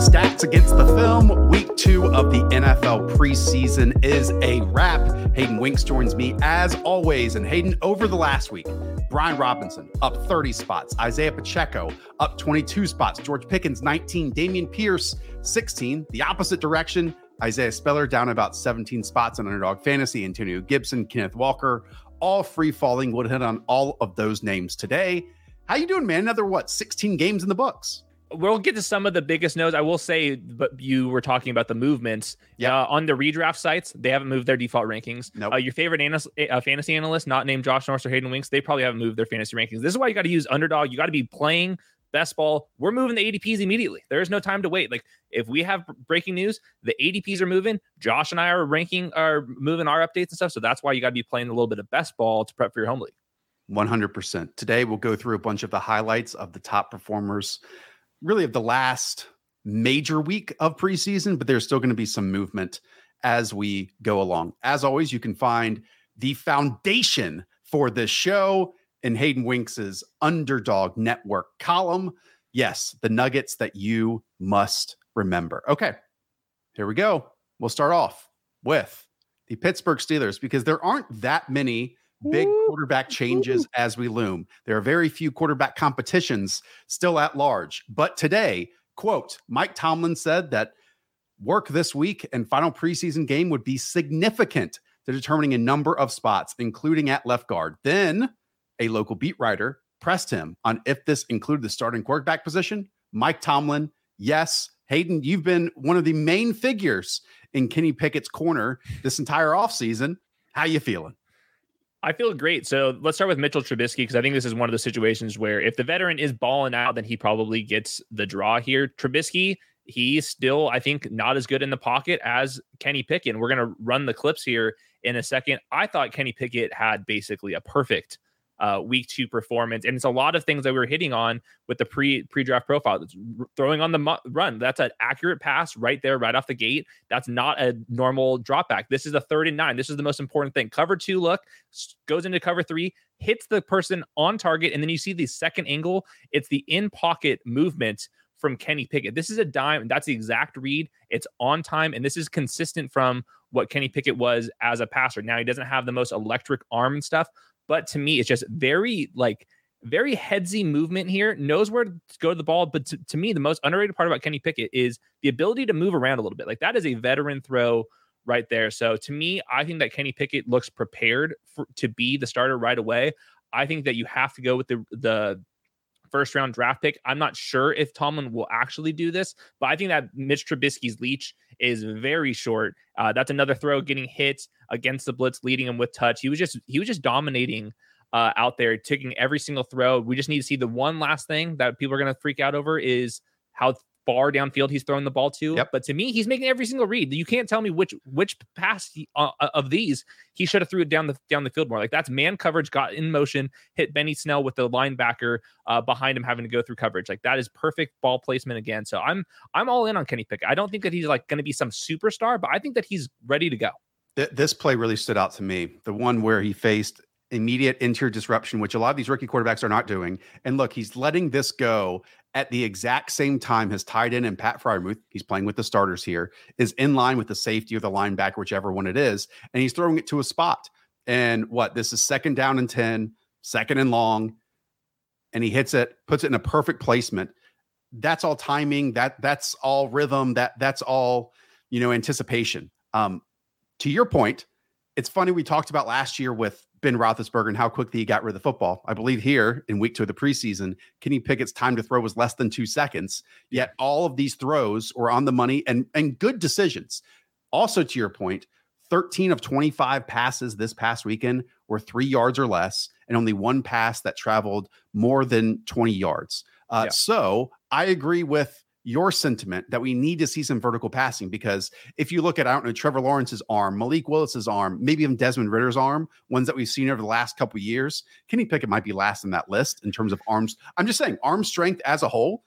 Stats against the film. Week two of the NFL preseason is a wrap. Hayden Winks joins me as always. And Hayden, over the last week, Brian Robinson up 30 spots, Isaiah Pacheco up 22 spots, George Pickens 19, Dameon Pierce 16, the opposite direction. Isaiah Spiller down about 17 spots on underdog fantasy, Antonio Gibson, Kenneth Walker, all free falling. We'll hit on all of those names today. How you doing, man? Another what? 16 games in the books. We'll get to some of the biggest nodes. I will say, but you were talking about the movements. Yeah. Uh, on the redraft sites, they haven't moved their default rankings. Nope. Uh, your favorite analyst, uh, fantasy analyst, not named Josh Norris or Hayden Winks, they probably haven't moved their fantasy rankings. This is why you got to use underdog. You got to be playing best ball. We're moving the ADPs immediately. There is no time to wait. Like if we have breaking news, the ADPs are moving. Josh and I are ranking, are moving our updates and stuff. So that's why you got to be playing a little bit of best ball to prep for your home league. 100%. Today, we'll go through a bunch of the highlights of the top performers, really of the last major week of preseason, but there's still going to be some movement as we go along. As always, you can find the foundation for this show in Hayden Winks's Underdog Network column. Yes, the nuggets that you must remember. Okay, here we go. We'll start off with the Pittsburgh Steelers because there aren't that many big Woo. quarterback changes as we loom. There are very few quarterback competitions still at large. But today, quote, Mike Tomlin said that work this week and final preseason game would be significant to determining a number of spots, including at left guard. Then a local beat writer pressed him on if this included the starting quarterback position. Mike Tomlin, yes. Hayden, you've been one of the main figures in Kenny Pickett's corner this entire offseason. How you feeling? I feel great. So let's start with Mitchell Trubisky because I think this is one of the situations where if the veteran is balling out, then he probably gets the draw here. Trubisky, he's still, I think, not as good in the pocket as Kenny Pickett. We're going to run the clips here in a second. I thought Kenny Pickett had basically a perfect uh, week two performance, and it's a lot of things that we were hitting on with the pre pre draft profile. It's throwing on the mu- run, that's an accurate pass right there, right off the gate. That's not a normal drop back. This is a third and nine. This is the most important thing. Cover two look goes into cover three, hits the person on target, and then you see the second angle. It's the in pocket movement from Kenny Pickett. This is a dime. That's the exact read. It's on time, and this is consistent from what Kenny Pickett was as a passer. Now he doesn't have the most electric arm and stuff, but to me, it's just very like very headsy movement here. Knows where to go to the ball, but to, to me, the most underrated part about Kenny Pickett is the ability to move around a little bit. Like that is a veteran throw right there. So to me, I think that Kenny Pickett looks prepared for, to be the starter right away. I think that you have to go with the the first round draft pick. I'm not sure if Tomlin will actually do this, but I think that Mitch Trubisky's leash is very short. Uh, that's another throw getting hit against the blitz, leading him with touch. He was just he was just dominating uh, out there, taking every single throw. We just need to see the one last thing that people are going to freak out over is how far downfield he's throwing the ball to. Yep. But to me, he's making every single read. You can't tell me which which pass he, uh, of these he should have threw it down the down the field more. Like that's man coverage, got in motion, hit Benny Snell with the linebacker uh, behind him having to go through coverage. Like that is perfect ball placement again. So I'm I'm all in on Kenny Pickett. I don't think that he's like going to be some superstar, but I think that he's ready to go. Th- this play really stood out to me. The one where he faced immediate interior disruption, which a lot of these rookie quarterbacks are not doing. And look, he's letting this go at the exact same time his tight end and Pat Freiermuth, he's playing with the starters here, is in line with the safety or the linebacker, whichever one it is. And he's throwing it to a spot. And what? This is second down and 10, second and long. And he hits it, puts it in a perfect placement. That's all timing. That that's all rhythm. That that's all, you know, anticipation. Um, to your point, it's funny we talked about last year with Ben Roethlisberger and how quickly he got rid of the football. I believe here in week two of the preseason, Kenny Pickett's time to throw was less than two seconds. Yet all of these throws were on the money and and good decisions. Also, to your point, 13 of 25 passes this past weekend were three yards or less, and only one pass that traveled more than 20 yards. Uh, Yeah. So I agree with your sentiment that we need to see some vertical passing because if you look at, I don't know, Trevor Lawrence's arm, Malik Willis's arm, maybe even Desmond Ridder's arm, ones that we've seen over the last couple years, Kenny Pickett might be last in that list in terms of arms. I'm just saying arm strength as a whole.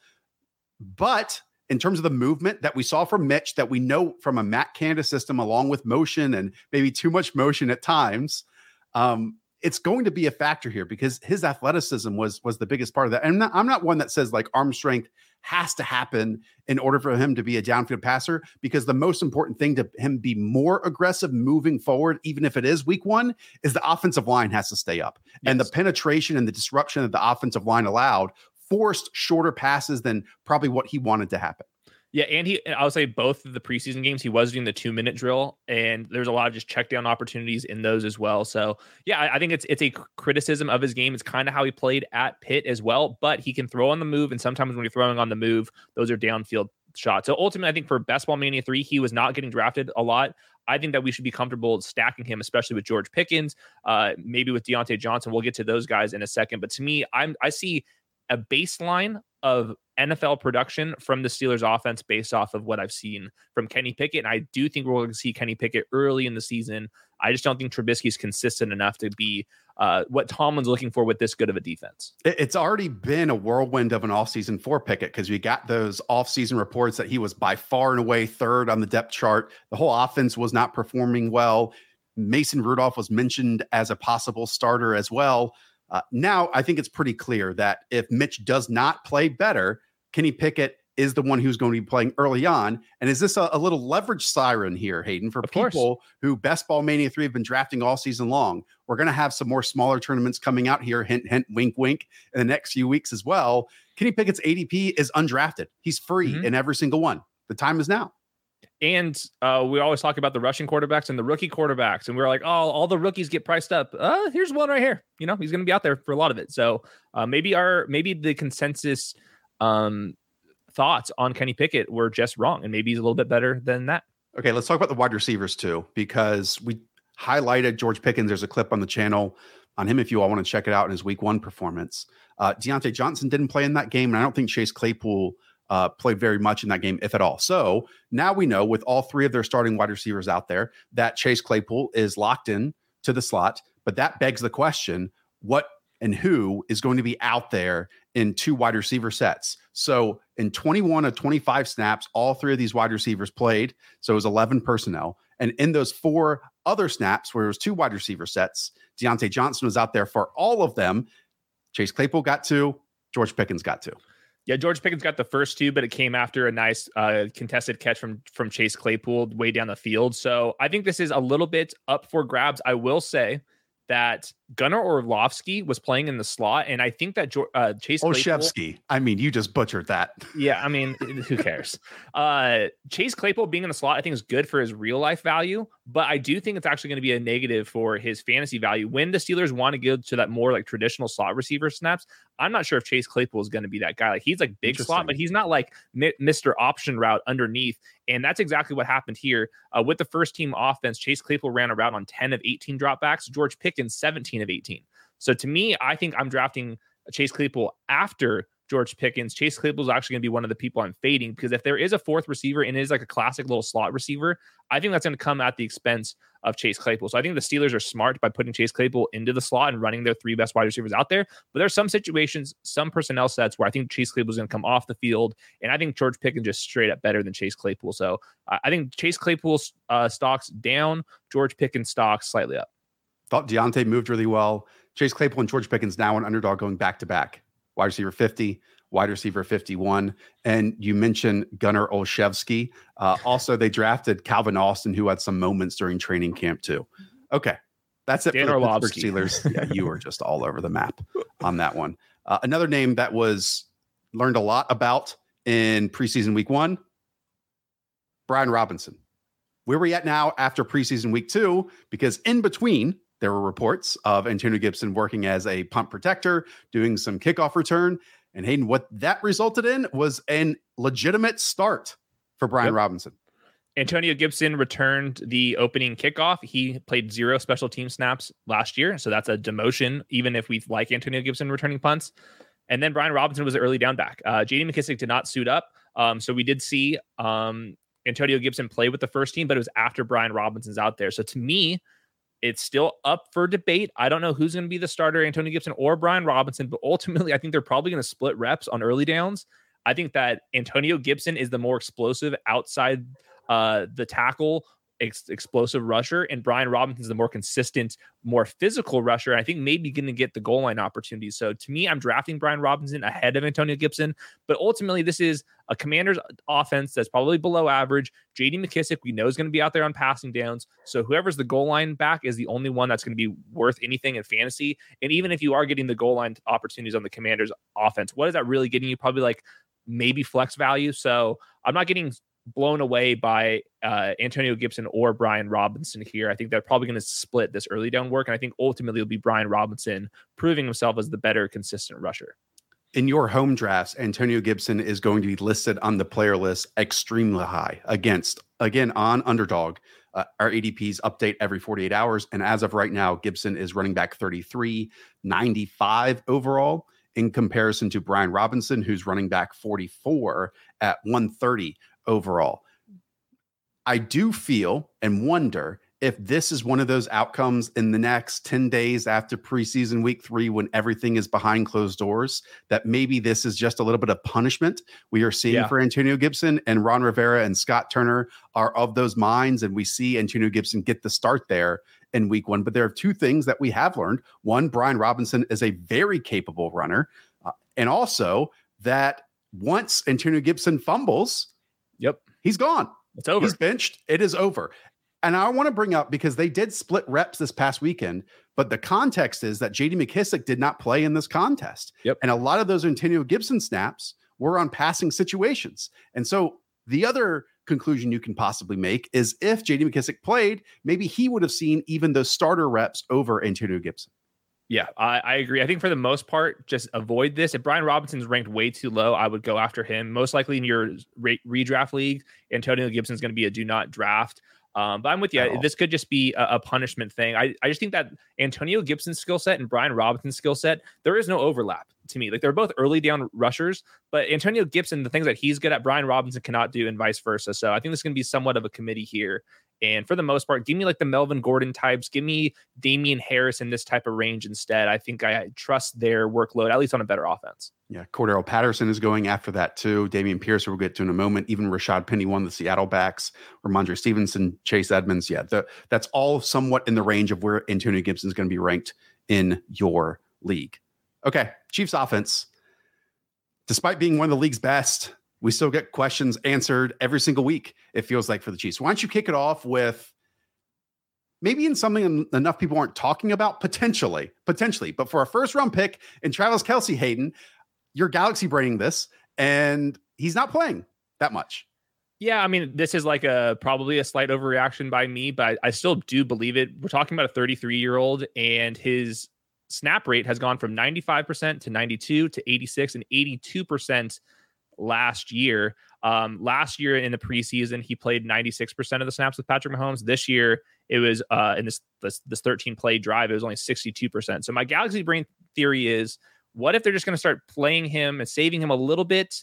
But in terms of the movement that we saw from Mitch, that we know from a Matt Canada system, along with motion and maybe too much motion at times, um, it's going to be a factor here because his athleticism was was the biggest part of that. And I'm not, I'm not one that says like arm strength has to happen in order for him to be a downfield passer because the most important thing to him be more aggressive moving forward, even if it is week one, is the offensive line has to stay up. Yes. And the penetration and the disruption that the offensive line allowed forced shorter passes than probably what he wanted to happen. Yeah, and he I would say both of the preseason games he was doing the two minute drill, and there's a lot of just check down opportunities in those as well. So yeah, I, I think it's it's a criticism of his game. It's kind of how he played at Pitt as well, but he can throw on the move, and sometimes when you're throwing on the move, those are downfield shots. So ultimately, I think for Best Ball Mania three, he was not getting drafted a lot. I think that we should be comfortable stacking him, especially with George Pickens, uh, maybe with Diontae Johnson. We'll get to those guys in a second. But to me, I'm I see a baseline of NFL production from the Steelers offense based off of what I've seen from Kenny Pickett. And I do think we're going to see Kenny Pickett early in the season. I just don't think Trubisky's consistent enough to be uh, what Tomlin's looking for with this good of a defense. It's already been a whirlwind of an offseason for Pickett because we got those offseason reports that he was by far and away third on the depth chart. The whole offense was not performing well. Mason Rudolph was mentioned as a possible starter as well. Uh, now, I think it's pretty clear that if Mitch does not play better, Kenny Pickett is the one who's going to be playing early on. And is this a, a little leverage siren here, Hayden, for of people course. who Best Ball Mania 3 have been drafting all season long? We're going to have some more smaller tournaments coming out here, hint, hint, wink, wink, in the next few weeks as well. Kenny Pickett's ADP is undrafted. He's free mm-hmm. in every single one. The time is now. And uh, we always talk about the rushing quarterbacks and the rookie quarterbacks, and we are like, oh, all the rookies get priced up. Uh, here's one right here. You know, he's going to be out there for a lot of it. So uh, maybe our maybe the consensus um, thoughts on Kenny Pickett were just wrong, and maybe he's a little bit better than that. Okay, let's talk about the wide receivers too, because we highlighted George Pickens. There's a clip on the channel on him if you all want to check it out in his Week One performance. Uh, Diontae Johnson didn't play in that game, and I don't think Chase Claypool uh, played very much in that game, if at all. So now we know with all three of their starting wide receivers out there that Chase Claypool is locked in to the slot. But that begs the question what and who is going to be out there in two wide receiver sets? So in 21 of 25 snaps, all three of these wide receivers played. So it was 11 personnel. And in those four other snaps where it was two wide receiver sets, Diontae Johnson was out there for all of them. Chase Claypool got two, George Pickens got two. Yeah, George Pickens got the first two, but it came after a nice uh, contested catch from from Chase Claypool way down the field. So I think this is a little bit up for grabs. I will say that Gunnar Orlovsky was playing in the slot, and I think that uh, Chase Olszewski. I mean, you just butchered that. Yeah, I mean, who cares? Uh, Chase Claypool being in the slot, I think, is good for his real life value, but I do think it's actually going to be a negative for his fantasy value when the Steelers want to go to that more like traditional slot receiver snaps. I'm not sure if Chase Claypool is going to be that guy. Like he's like big slot, but he's not like Mr. Option route underneath. And that's exactly what happened here uh, with the first team offense. Chase Claypool ran a route on 10 of 18 dropbacks. George Pickens 17 of 18. So to me, I think I'm drafting Chase Claypool after George Pickens. Chase Claypool is actually going to be one of the people I'm fading because if there is a fourth receiver and it is like a classic little slot receiver, I think that's going to come at the expense of Chase Claypool. So I think the Steelers are smart by putting Chase Claypool into the slot and running their three best wide receivers out there. But there are some situations, some personnel sets where I think Chase Claypool is going to come off the field, and I think George Pickens just straight up better than Chase Claypool. So I think Chase Claypool's uh, stocks down, George Pickens stocks slightly up. Thought Diontae moved really well. Chase Claypool and George Pickens now an underdog going back to back. Wide receiver 50, wide receiver 51. And you mentioned Gunnar Olszewski. Uh, also, they drafted Calvin Austin, who had some moments during training camp, too. Okay. That's it Dan for the Orlovsky. Pittsburgh Steelers. yeah, you were just all over the map on that one. Uh, another name that was learned a lot about in preseason week one Brian Robinson. Where are we at now after preseason week two? Because in between there were reports of Antonio Gibson working as a punt protector, doing some kickoff return. And Hayden, what that resulted in was an legitimate start for Brian yep. Robinson. Antonio Gibson returned the opening kickoff. He played zero special team snaps last year. So that's a demotion, even if we like Antonio Gibson returning punts. And then Brian Robinson was the early down back. Uh, JD McKissic did not suit up. Um, so we did see um, Antonio Gibson play with the first team, but it was after Brian Robinson's out there. So to me, it's still up for debate. I don't know who's going to be the starter, Antonio Gibson or Brian Robinson, but ultimately, I think they're probably going to split reps on early downs. I think that Antonio Gibson is the more explosive outside uh, the tackle ex- explosive rusher, and Brian Robinson's the more consistent, more physical rusher. I think maybe going to get the goal line opportunities. So to me, I'm drafting Brian Robinson ahead of Antonio Gibson. But ultimately, this is a Commanders offense that's probably below average. J.D. McKissic, we know is going to be out there on passing downs. So whoever's the goal line back is the only one that's going to be worth anything in fantasy. And even if you are getting the goal line opportunities on the Commanders offense, what is that really getting you? Probably like maybe flex value. So I'm not getting blown away by uh, Antonio Gibson or Brian Robinson here. I think they're probably going to split this early down work. And I think ultimately it'll be Brian Robinson proving himself as the better consistent rusher. In your home drafts, Antonio Gibson is going to be listed on the player list extremely high against, again, on underdog. Uh, our ADPs update every 48 hours. And as of right now, Gibson is running back 33, 95 overall in comparison to Brian Robinson, who's running back 44 at 130 overall. I do feel and wonder if this is one of those outcomes in the next 10 days after preseason week three, when everything is behind closed doors, that maybe this is just a little bit of punishment we are seeing yeah. for Antonio Gibson and Ron Rivera and Scott Turner are of those minds. And we see Antonio Gibson get the start there in week one. But there are two things that we have learned. One, Brian Robinson is a very capable runner. Uh, and also that once Antonio Gibson fumbles, yep, he's gone. It's over. He's benched. It is over. And I want to bring up because they did split reps this past weekend, but the context is that JD McKissic did not play in this contest. Yep. And a lot of those Antonio Gibson snaps were on passing situations. And so the other conclusion you can possibly make is if JD McKissic played, maybe he would have seen even those starter reps over Antonio Gibson. Yeah, I, I, agree. I think for the most part, just avoid this. If Brian Robinson's ranked way too low, I would go after him. Most likely in your re- redraft league, Antonio Gibson's going to be a do not draft. Um, but I'm with you. Oh. This could just be a, a, punishment thing. I, I just think that Antonio Gibson's skill set and Brian Robinson's skill set, there is no overlap to me. Like they're both early down rushers, but Antonio Gibson, the things that he's good at, Brian Robinson cannot do, and vice versa. So I think this is going to be somewhat of a committee here. And for the most part, give me like the Melvin Gordon types. Give me Damien Harris in this type of range instead. I think I trust their workload, at least on a better offense. Yeah. Cordarrelle Patterson is going after that too. Dameon Pierce, we'll get to in a moment. Even Rashaad Penny, won the Seattle backs, Rhamondre Stevenson, Chase Edmonds. Yeah. The, that's all somewhat in the range of where Antonio Gibson is going to be ranked in your league. Okay. Chiefs offense. Despite being one of the league's best, we still get questions answered every single week, it feels like for the Chiefs. Why don't you kick it off with maybe in something enough people aren't talking about, potentially, potentially, but for a first round pick and Travis Kelce Hayden, you're galaxy braining this, and he's not playing that much. Yeah, I mean, this is like a probably a slight overreaction by me, but I still do believe it. We're talking about a 33 year old, and his snap rate has gone from 95% to 92 to 86 and 82% last year. Um, last year in the preseason, he played 96% of the snaps with Patrick Mahomes. This year, it was uh, in this, this this 13 play drive, it was only 62%. So my galaxy brain theory is, what if they're just going to start playing him and saving him a little bit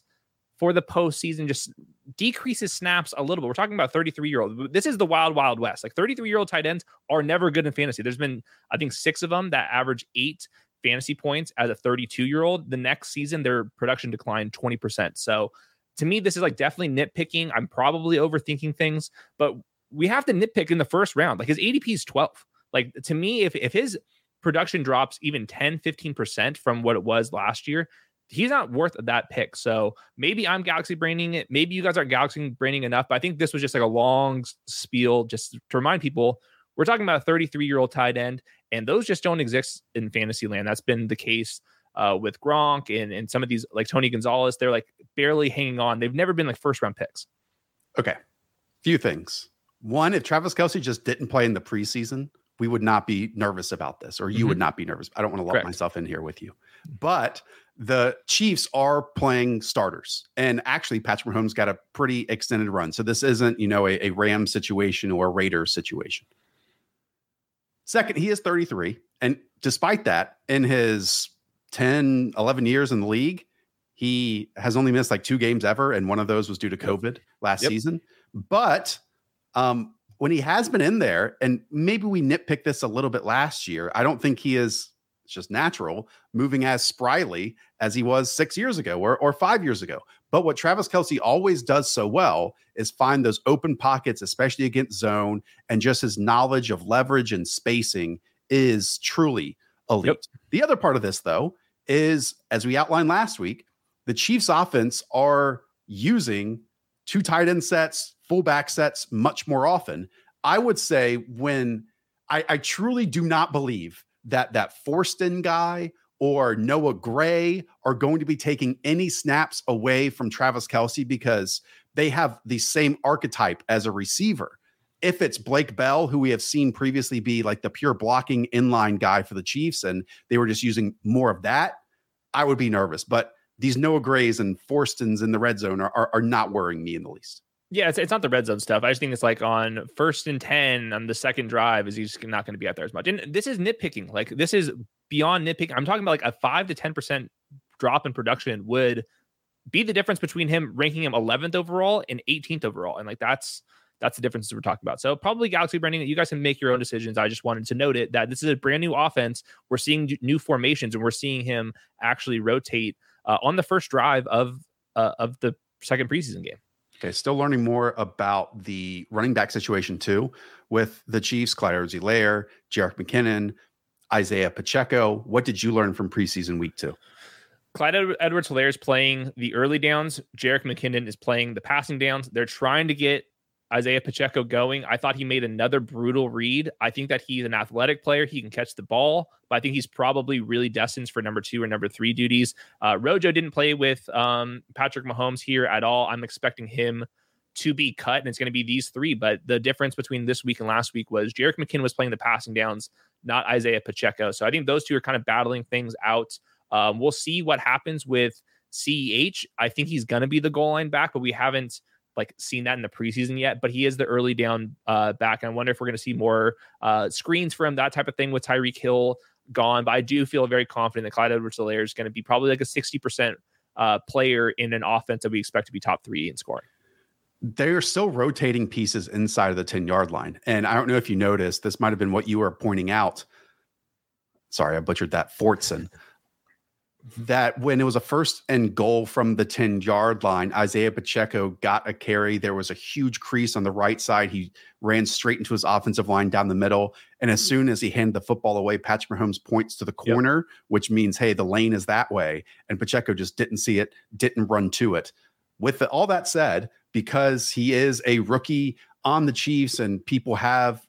for the postseason, just decrease his snaps a little bit. We're talking about 33 year old. This is the wild, wild west. Like 33 year old tight ends are never good in fantasy. There's been, I think, six of them that average eight fantasy points as a 32 year old. The next season, their production declined 20%. So to me, this is like definitely nitpicking. I'm probably overthinking things, but we have to nitpick in the first round. Like his ADP is 12. Like to me, if if his production drops even 10, 15% from what it was last year, he's not worth that pick. So maybe I'm galaxy braining it. Maybe you guys aren't galaxy braining enough, but I think this was just like a long spiel just to remind people we're talking about a 33 year old tight end, and those just don't exist in fantasy land. That's been the case uh, with Gronk and, and some of these like Tony Gonzalez. They're like barely hanging on. They've never been like first round picks. Okay. Few things. One, if Travis Kelce just didn't play in the preseason, we would not be nervous about this, or you mm-hmm. would not be nervous. I don't want to lock myself in here with you. But the Chiefs are playing starters. And actually, Patrick Mahomes got a pretty extended run. So this isn't, you know, a, a Ram situation or a Raiders situation. Second, he is 33. And despite that, in his 10, 11 years in the league, he has only missed like two games ever. And one of those was due to COVID last yep. season. But um, when he has been in there, and maybe we nitpicked this a little bit last year, I don't think he has It's just natural, moving as spryly as he was six years ago or, or five years ago. But what Travis Kelce always does so well is find those open pockets, especially against zone, and just his knowledge of leverage and spacing is truly elite. Yep. The other part of this, though, is as we outlined last week, the Chiefs' offense are using two tight end sets, fullback sets much more often. I would say when I, I truly do not believe that that Fortson guy or Noah Gray are going to be taking any snaps away from Travis Kelce because they have the same archetype as a receiver. If it's Blake Bell, who we have seen previously be like the pure blocking inline guy for the Chiefs, and they were just using more of that, I would be nervous. But these Noah Grays and Fortsons in the red zone are, are, are not worrying me in the least. Yeah, it's, it's not the red zone stuff. I just think it's like on first and 10 on the second drive, is he's not going to be out there as much. And this is nitpicking. Like, this is beyond nitpicking. I'm talking about like a five to 10% drop in production would be the difference between him ranking him 11th overall and 18th overall. And like, that's, that's the difference we're talking about. So probably Galaxy branding. You guys can make your own decisions. I just wanted to note it that this is a brand new offense. We're seeing new formations and we're seeing him actually rotate uh, on the first drive of uh, of the second preseason game. Okay, still learning more about the running back situation too with the Chiefs, Clyde Edwards-Helaire, Jerick McKinnon, Isaiah Pacheco. What did you learn from preseason week two? Clyde Edwards-Helaire is playing the early downs. Jerick McKinnon is playing the passing downs. They're trying to get Isaiah Pacheco going. I thought he made another brutal read. I think that he's an athletic player. He can catch the ball, but I think he's probably really destined for number two or number three duties. Uh, Rojo didn't play with um, Patrick Mahomes here at all. I'm expecting him to be cut, and it's going to be these three. But the difference between this week and last week was Jerick McKinnon was playing the passing downs, not Isaiah Pacheco. So I think those two are kind of battling things out. Um, we'll see what happens with CEH. I think he's going to be the goal line back, but we haven't like seen that in the preseason yet, but he is the early down uh, back. And I wonder if we're going to see more uh, screens for him, that type of thing with Tyreek Hill gone. But I do feel very confident that Clyde Edwards-Helaire is going to be probably like a 60% uh, player in an offense that we expect to be top three in scoring. They're still rotating pieces inside of the 10 yard line. And I don't know if you noticed, this might have been what you were pointing out. Sorry, I butchered that. Fortson that when it was a first and goal from the 10 yard line, Isaiah Pacheco got a carry. There was a huge crease on the right side. He ran straight into his offensive line down the middle. And as mm-hmm. soon as he handed the football away, Patrick Mahomes points to the corner, yep. which means, hey, the lane is that way. And Pacheco just didn't see it, didn't run to it. With the, all that said, because he is a rookie on the Chiefs and people have,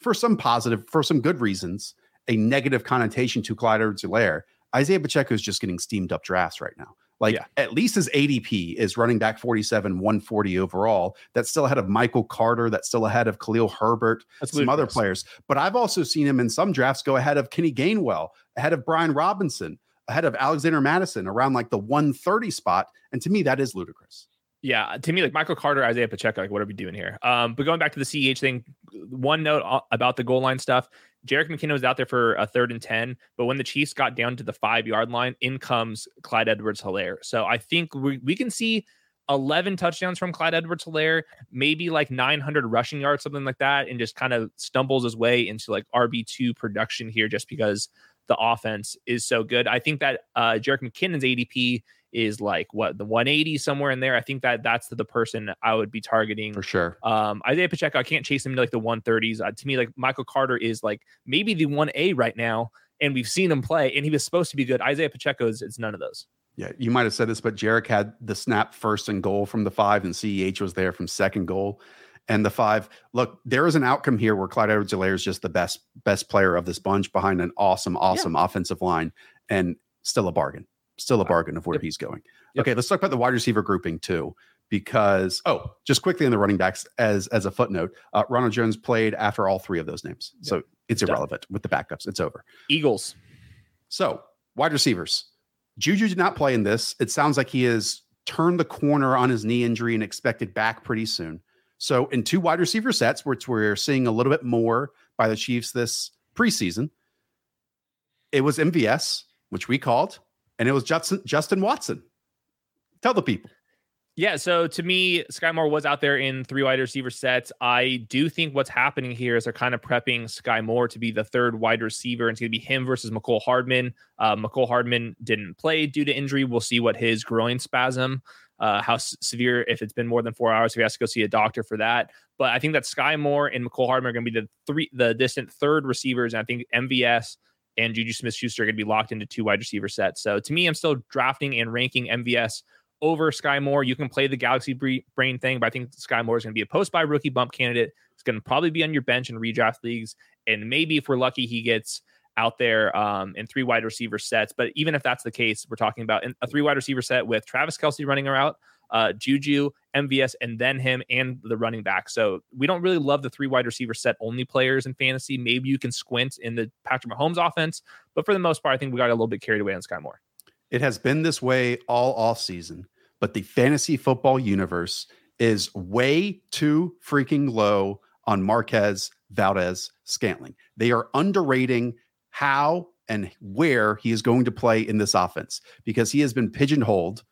for some positive, for some good reasons, a negative connotation to Clyde Edwards-Helaire Isaiah Pacheco is just getting steamed up drafts right now. Like yeah. at least his ADP is running back 47, 140 overall. That's still ahead of Michael Carter. That's still ahead of Khalil Herbert, that's some other players. But I've also seen him in some drafts go ahead of Kenny Gainwell, ahead of Brian Robinson, ahead of Alexander Mattison around like the 130 spot. And to me, that is ludicrous. Yeah, to me, like Michael Carter, Isaiah Pacheco, like what are we doing here? Um, but going back to the CEH thing, one note about the goal line stuff. Jerick McKinnon was out there for a third and 10, but when the Chiefs got down to the five yard line, in comes Clyde Edwards-Helaire. So I think we, we can see 11 touchdowns from Clyde Edwards-Helaire, maybe like 900 rushing yards, something like that, and just kind of stumbles his way into like RB2 production here just because the offense is so good. I think that uh, Jerick McKinnon's ADP is like what the 180 somewhere in there. I think that that's the person I would be targeting for sure. Um, Isaiah Pacheco, I can't chase him to like the 130s. Uh, to me, like Michael Carter is like maybe the 1A right now, and we've seen him play, and he was supposed to be good. Isaiah Pacheco is it's none of those. Yeah, you might have said this, but Jerick had the snap first and goal from the five, and CEH was there from second goal and the five. Look, there is an outcome here where Clyde Edwards-Helaire is just the best best player of this bunch behind an awesome, awesome yeah. offensive line, and still a bargain still a bargain of where yep. he's going. Yep. Okay, let's talk about the wide receiver grouping too, because oh, just quickly on the running backs as as a footnote, uh, Ronald Jones played after all three of those names, yep. so it's irrelevant Done. with the backups. It's over. Eagles. So wide receivers, Juju did not play in this. It sounds like he has turned the corner on his knee injury and expected back pretty soon. So in two wide receiver sets, which we're seeing a little bit more by the Chiefs this preseason, it was MVS, which we called and it was Justin Justin Watson. Tell the people. Yeah, so to me, Skyy Moore was out there in three wide receiver sets. I do think what's happening here is they're kind of prepping Skyy Moore to be the third wide receiver. And it's going to be him versus Mecole Hardman. Uh, Mecole Hardman didn't play due to injury. We'll see what his groin spasm, uh, how s- severe, if it's been more than four hours, if he has to go see a doctor for that. But I think that Skyy Moore and Mecole Hardman are going to be the three, the distant third receivers. And I think MVS and Juju Smith Schuster are going to be locked into two wide receiver sets. So to me, I'm still drafting and ranking MVS over Skyy Moore. You can play the Galaxy Brain thing, but I think Skyy Moore is going to be a post by rookie bump candidate. It's going to probably be on your bench in redraft leagues. And maybe if we're lucky, he gets out there um, in three wide receiver sets. But even if that's the case, we're talking about a three wide receiver set with Travis Kelce running around, uh, Juju, MVS, and then him and the running back. So we don't really love the three wide receiver set only players in fantasy. Maybe you can squint in the Patrick Mahomes offense, but for the most part, I think we got a little bit carried away on Skyy Moore. It has been this way all off season, but the fantasy football universe is way too freaking low on Marquez Valdes Scantling. They are underrating how and where he is going to play in this offense because he has been pigeonholed,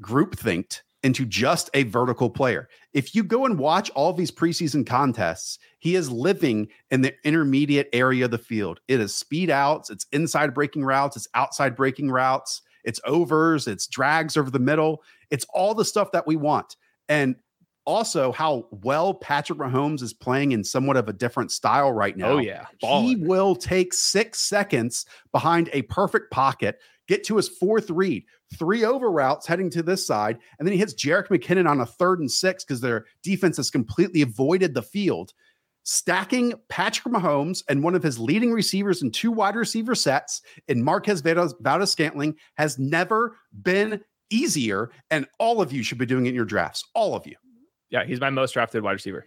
groupthinked into just a vertical player. If you go and watch all these preseason contests, he is living in the intermediate area of the field. It is speed outs, it's inside breaking routes, it's outside breaking routes, it's overs, it's drags over the middle. It's all the stuff that we want. And also how well Patrick Mahomes is playing in somewhat of a different style right now. Oh yeah. Ballin'. He will take 6 seconds behind a perfect pocket get to his fourth read, three over routes heading to this side, and then he hits Jerick McKinnon on a third and six because their defense has completely avoided the field. Stacking Patrick Mahomes and one of his leading receivers in two wide receiver sets in Marquez Valdes Scantling has never been easier. And all of you should be doing it in your drafts. All of you. Yeah, he's my most drafted wide receiver.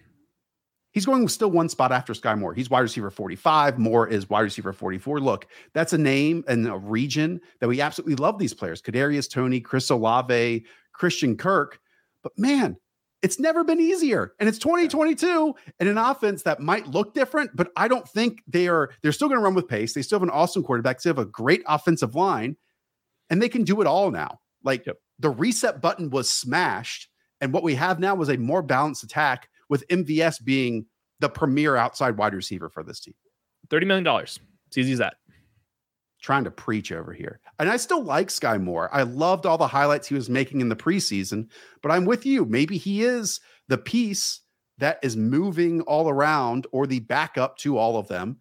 He's going still one spot after Skyy Moore. He's wide receiver 45. Moore is wide receiver 44. Look, that's a name and a region that we absolutely love these players. Kadarius Toney, Chris Olave, Christian Kirk. But man, it's never been easier. And it's 2022 and an offense that might look different, but I don't think they are, they're still going to run with pace. They still have an awesome quarterback. They have a great offensive line and they can do it all now. Like yep. the reset button was smashed. And what we have now was a more balanced attack with MVS being the premier outside wide receiver for this team. $30 million. It's easy as that. Trying to preach over here. And I still like Skyy Moore. I loved all the highlights he was making in the preseason, but I'm with you. Maybe he is the piece that is moving all around or the backup to all of them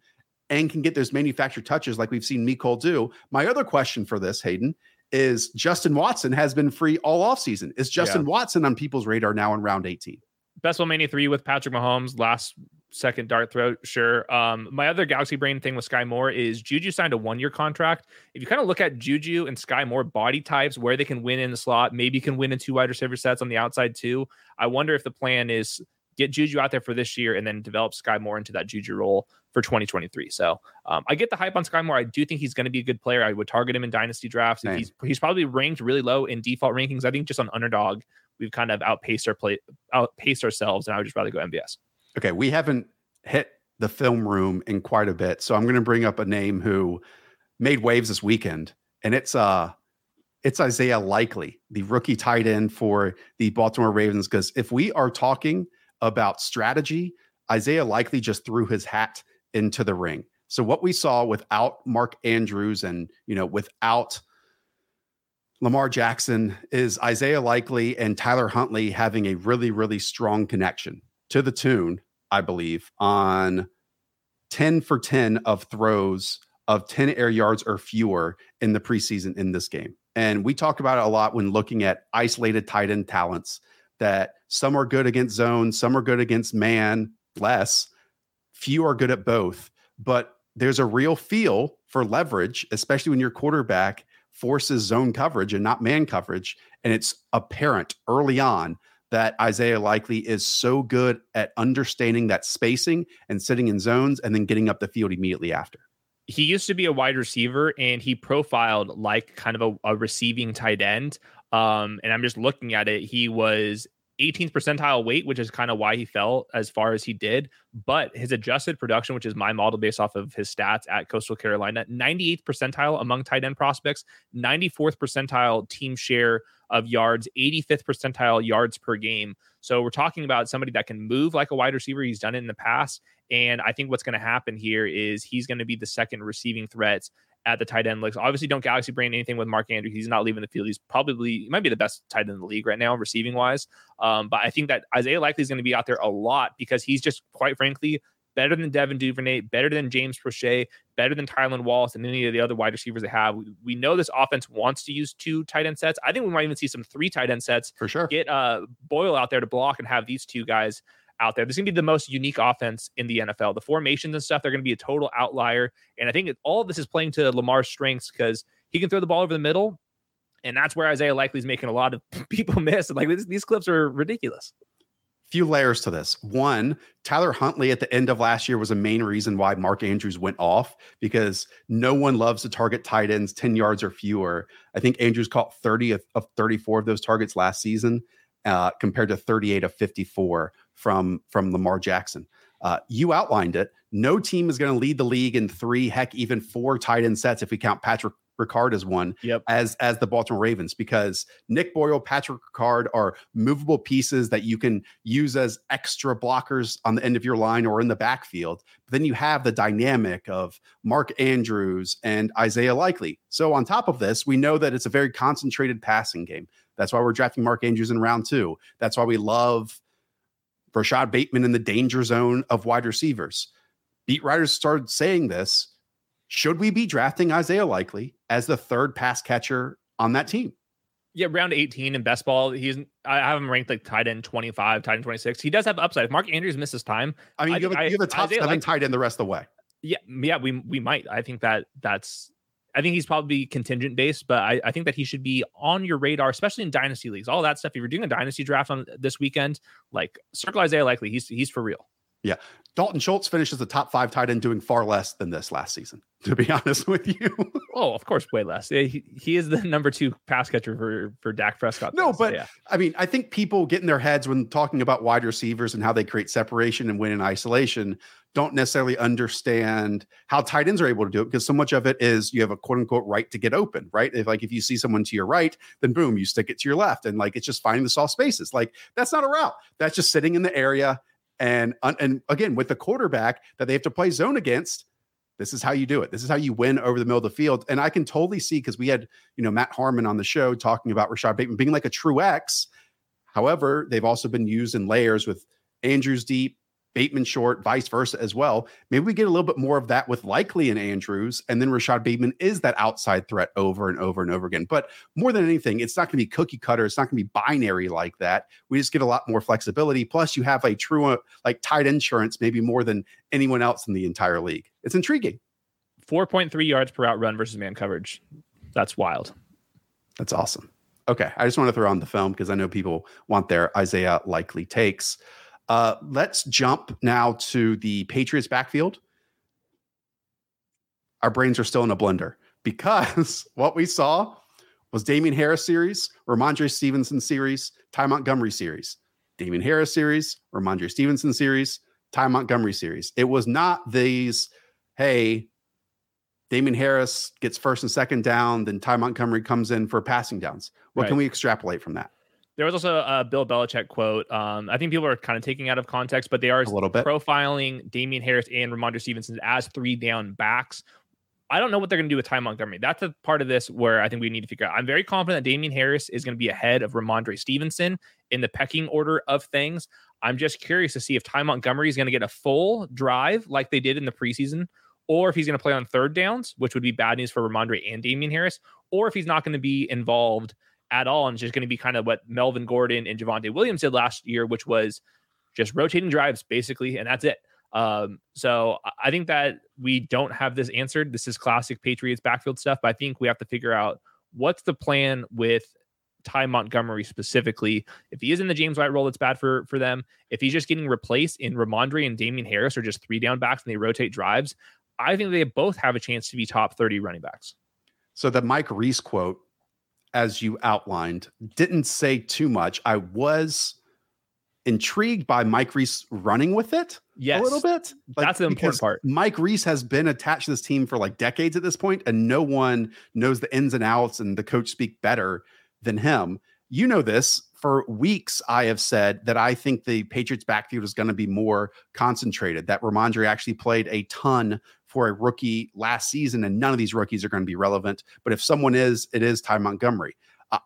and can get those manufactured touches like we've seen Mecole do. My other question for this, Hayden, is Justin Watson has been free all offseason. Is Justin yeah. Watson on people's radar now in round 18? Best Ball Mania 3 with Patrick Mahomes, last second dart throw, sure. Um, my other Galaxy Brain thing with Skyy Moore is Juju signed a one year contract. If you kind of look at Juju and Skyy Moore body types, where they can win in the slot, maybe can win in two wide receiver sets on the outside too. I wonder if the plan is get Juju out there for this year and then develop Skyy Moore into that Juju role for 2023. So um, I get the hype on Skyy Moore. I do think he's going to be a good player. I would target him in dynasty drafts. He's he's probably ranked really low in default rankings. I think just on underdog, we've kind of outpaced our play outpaced ourselves, and I would just rather go MVS. Okay, we haven't hit the film room in quite a bit, so I'm going to bring up a name who made waves this weekend, and it's uh it's Isaiah Likely, the rookie tight end for the Baltimore Ravens. Because if we are talking about strategy, Isaiah Likely just threw his hat into the ring. So what we saw without Mark Andrews and you know without Lamar Jackson is Isaiah Likely and Tyler Huntley having a really, really strong connection to the tune, I believe, on 10 for 10 of throws of 10 air yards or fewer in the preseason in this game. And we talk about it a lot when looking at isolated tight end talents that some are good against zone, some are good against man, less. Few are good at both. But there's a real feel for leverage, especially when your quarterback forces zone coverage and not man coverage. And it's apparent early on that Isaiah Likely is so good at understanding that spacing and sitting in zones and then getting up the field immediately after. He used to be a wide receiver and he profiled like kind of a, a receiving tight end. Um, and I'm just looking at it. He was 18th percentile weight, which is kind of why he fell as far as he did. But his adjusted production, which is my model based off of his stats at Coastal Carolina, 98th percentile among tight end prospects, 94th percentile team share of yards, 85th percentile yards per game. So we're talking about somebody that can move like a wide receiver. He's done it in the past. And I think what's going to happen here is he's going to be the second receiving threat at the tight end looks. Obviously, don't galaxy brain anything with Mark Andrews. He's not leaving the field. He's probably he might be the best tight end in the league right now, receiving wise. Um, but I think that Isaiah Likely is going to be out there a lot because he's just quite frankly better than Devin Duvernay, better than James Proche, better than Tylan Wallace, and any of the other wide receivers they have. We, we, know this offense wants to use two tight end sets. I think we might even see some three tight end sets for sure. Get uh, Boyle out there to block and have these two guys out there. This is going to be the most unique offense in the NFL. The formations and stuff, they're going to be a total outlier. And I think all of this is playing to Lamar's strengths because he can throw the ball over the middle. And that's where Isaiah Likely is making a lot of people miss. Like this, these clips are ridiculous. Few layers to this. One, Tyler Huntley at the end of last year was a main reason why Mark Andrews went off because no one loves to target tight ends 10 yards or fewer. I think Andrews caught 30 of, of 34 of those targets last season uh, compared to 38 of 54 from from Lamar Jackson. Uh, you outlined it. No team is going to lead the league in three, heck, even four tight end sets if we count Patrick Ricard as one. Yep. As as the Baltimore Ravens, because Nick Boyle, Patrick Ricard are movable pieces that you can use as extra blockers on the end of your line or in the backfield. But then you have the dynamic of Mark Andrews and Isaiah Likely. So on top of this, we know that it's a very concentrated passing game. That's why we're drafting Mark Andrews in round two. That's why we love Rashod Bateman in the danger zone of wide receivers. Beat writers started saying this. Should we be drafting Isaiah Likely as the third pass catcher on that team? Yeah, round 18 in best ball. He's I have him ranked like tight end 25, tight end 26. He does have upside. If Mark Andrews misses time, I mean, you, have, a, you have a top Isaiah seven Likely, tight end the rest of the way. Yeah, yeah, we we might. I think that that's I think he's probably contingent based, but I, I, think that he should be on your radar, especially in dynasty leagues. All that stuff. If you're doing a dynasty draft on this weekend, like circle Isaiah Likely, he's he's for real. Yeah. Dalton Schultz finishes the top five tight end doing far less than this last season, to be honest with you. oh, of course, way less. He, he is the number two pass catcher for, for Dak Prescott. No, but yeah. I mean, I think people get in their heads when talking about wide receivers and how they create separation and win in isolation don't necessarily understand how tight ends are able to do it because so much of it is you have a quote unquote right to get open, right? If like if you see someone to your right, then boom, you stick it to your left. And like it's just finding the soft spaces. Like that's not a route. That's just sitting in the area and and again, with the quarterback that they have to play zone against, this is how you do it. This is how you win over the middle of the field. And I can totally see because we had, you know, Matt Harmon on the show talking about Rashod Bateman being like a true X. However, they've also been used in layers with Andrews deep, Bateman short, vice versa as well. Maybe we get a little bit more of that with Likely and Andrews, and then Rashod Bateman is that outside threat over and over and over again. But more than anything, it's not going to be cookie cutter. It's not going to be binary like that. We just get a lot more flexibility. Plus, you have a true uh, like tight insurance, maybe more than anyone else in the entire league. It's intriguing. 4.3 yards per out run versus man coverage. That's wild. That's awesome. Okay. I just want to throw on the film because I know people want their Isaiah Likely takes. Uh, let's jump now to the Patriots backfield. Our brains are still in a blender because what we saw was Damien Harris series, Rhamondre Stevenson series, Ty Montgomery series, Damien Harris series, Rhamondre Stevenson series, Ty Montgomery series. It was not these, hey, Damien Harris gets first and second down, then Ty Montgomery comes in for passing downs. What right. can we extrapolate from that? There was also a Bill Belichick quote. Um, I think people are kind of taking out of context, but they are a little bit profiling Damien Harris and Rhamondre Stevenson as three down backs. I don't know what they're going to do with Ty Montgomery. That's a part of this where I think we need to figure out. I'm very confident that Damien Harris is going to be ahead of Rhamondre Stevenson in the pecking order of things. I'm just curious to see if Ty Montgomery is going to get a full drive like they did in the preseason, or if he's going to play on third downs, which would be bad news for Rhamondre and Damien Harris, or if he's not going to be involved at all. And it's just going to be kind of what Melvin Gordon and Javonte Williams did last year, which was just rotating drives basically, and that's it. Um, so I think that we don't have this answered. This is classic Patriots backfield stuff, but I think we have to figure out what's the plan with Ty Montgomery specifically. If he is in the James White role, it's bad for for them. If he's just getting replaced in Rhamondre and Damien Harris are just three down backs and they rotate drives, I think they both have a chance to be top 30 running backs. So the Mike Reiss quote as you outlined, didn't say too much. I was intrigued by Mike Reiss running with it yes. a little bit. Like, That's the important part. Mike Reiss has been attached to this team for like decades at this point, and no one knows the ins and outs and the coach speak better than him. You know this. For weeks, I have said that I think the Patriots backfield is going to be more concentrated, that Rhamondre actually played a ton for a rookie last season, and none of these rookies are going to be relevant. But if someone is, it is Ty Montgomery.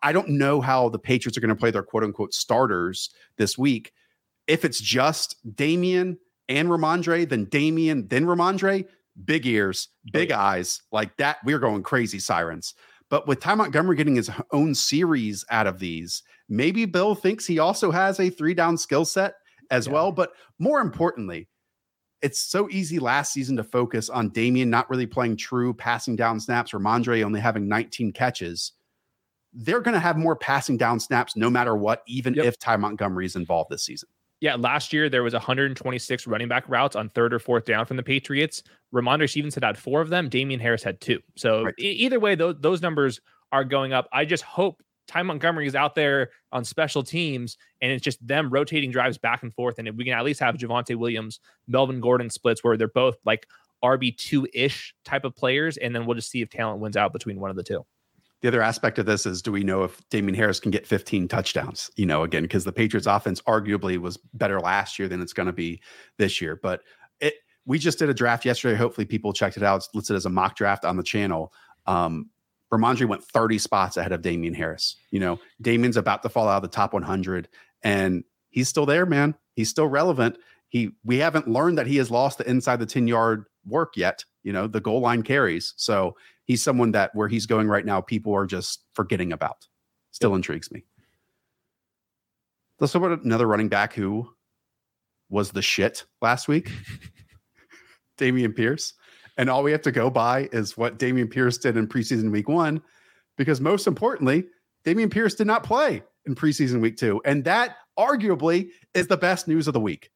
I don't know how the Patriots are going to play their quote unquote starters this week. If it's just Damien and Rhamondre, then Damien, then Rhamondre, big ears, big eyes, like that. We're going crazy sirens. But with Ty Montgomery getting his own series out of these, maybe Bill thinks he also has a three down skill set as yeah. well. But more importantly, it's so easy last season to focus on Damien not really playing true passing down snaps, Rhamondre only having 19 catches they're going to have more passing down snaps no matter what, even yep. if Ty Montgomery is involved this season. Yeah, last year there was 126 running back routes on third or fourth down from the Patriots. Rhamondre Stevens had four of them. Damien Harris had two. So right. e- either way, those those numbers are going up. I just hope Ty Montgomery is out there on special teams and it's just them rotating drives back and forth. And if we can at least have Javonte Williams, Melvin Gordon splits where they're both like RB2 ish type of players. And then we'll just see if talent wins out between one of the two the other aspect of this is do we know if Damien Harris can get 15 touchdowns? You know, again, because the Patriots offense arguably was better last year than it's going to be this year. But it we just did a draft yesterday. Hopefully people checked it out. It's listed as a mock draft on the channel. Um Rhamondre went 30 spots ahead of Damien Harris. You know, Damien's about to fall out of the top 100 and he's still there, man. He's still relevant. He we haven't learned that he has lost the inside the 10 yard work yet, you know, the goal line carries. So he's someone that where he's going right now, people are just forgetting about. Still intrigues me. Let's talk about another running back who was the shit last week. Dameon Pierce. And all we have to go by is what Dameon Pierce did in preseason week one, because most importantly, Dameon Pierce did not play in preseason week two. And that arguably is the best news of the week.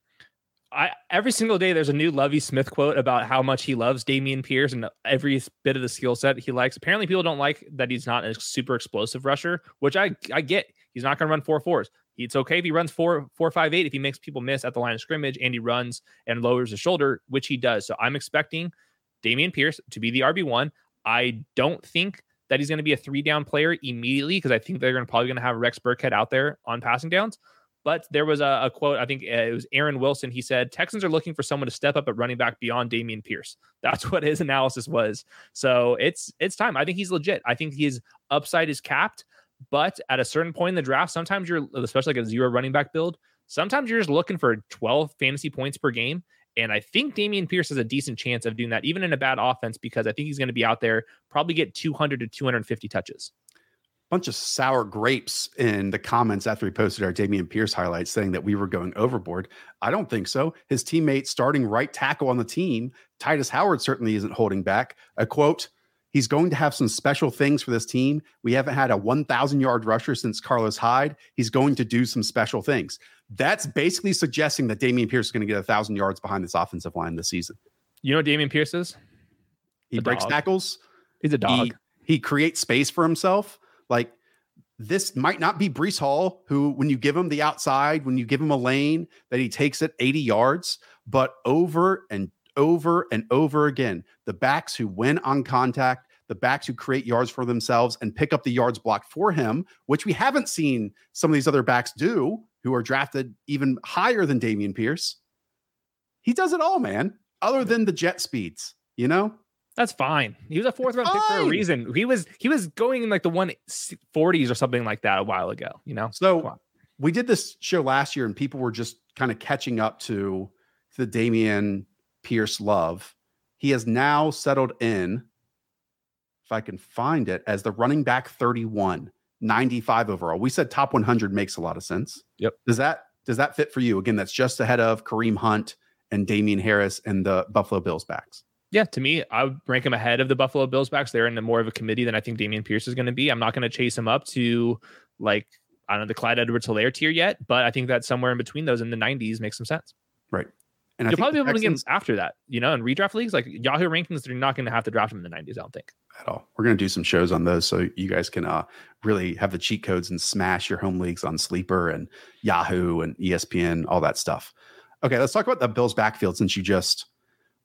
I every single day there's a new Lovie Smith quote about how much he loves Dameon Pierce and every bit of the skill set he likes. Apparently, people don't like that he's not a super explosive rusher, which I I get. He's not going to run four fours. It's okay if he runs four four five eight if he makes people miss at the line of scrimmage and he runs and lowers his shoulder, which he does. So I'm expecting Dameon Pierce to be the RB one. I don't think that he's going to be a three down player immediately because I think they're going to probably going to have Rex Burkhead out there on passing downs. But there was a, a, quote, I think uh, it was Aaron Wilson. He said, Texans are looking for someone to step up at running back beyond Dameon Pierce. That's what his analysis was. So it's it's time. I think he's legit. I think his upside is capped. But at a certain point in the draft, sometimes you're, especially like a zero running back build, sometimes you're just looking for 12 fantasy points per game. And I think Dameon Pierce has a decent chance of doing that, even in a bad offense, because I think he's going to be out there, probably get 200 to 250 touches bunch of sour grapes in the comments after we posted our Dameon Pierce highlights saying that we were going overboard. I don't think so. His teammate, starting right tackle on the team, Tytus Howard, certainly isn't holding back. A quote, he's going to have some special things for this team. We haven't had a 1,000 yard rusher since Carlos Hyde. He's going to do some special things. That's basically suggesting that Dameon Pierce is going to get a 1,000 yards behind this offensive line this season. You know what Dameon Pierce is? He a breaks dog. tackles. He's a dog. He, he creates space for himself. Like this might not be Breece Hall, who, when you give him the outside, when you give him a lane, that he takes it 80 yards, but over and over and over again, the backs who win on contact, the backs who create yards for themselves and pick up the yards blocked for him, which we haven't seen some of these other backs do, who are drafted even higher than Dameon Pierce. He does it all, man, other than the jet speeds, you know? That's fine. He was a fourth round pick for a reason. He was he was going in like the one forties or something like that a while ago. You know. So we did this show last year, and people were just kind of catching up to the Dameon Pierce love. He has now settled in, if I can find it, as the running back 31, 95 overall. We said top 100 makes a lot of sense. Yep. Does that does that fit for you? Again, that's just ahead of Kareem Hunt and Damien Harris and the Buffalo Bills backs. Yeah, to me, I would rank him ahead of the Buffalo Bills backs. They're in the more of a committee than I think Dameon Pierce is going to be. I'm not going to chase him up to like I don't know the Clyde Edwards Helaire tier yet, but I think that somewhere in between those in the 90s makes some sense. Right. And you'll probably be able Texans, to get him after that. You know, in redraft leagues, like Yahoo rankings, they're not going to have to draft him in the 90s. I don't think at all. We're going to do some shows on those so you guys can uh, really have the cheat codes and smash your home leagues on Sleeper and Yahoo and ESPN, all that stuff. Okay, let's talk about the Bills backfield since you just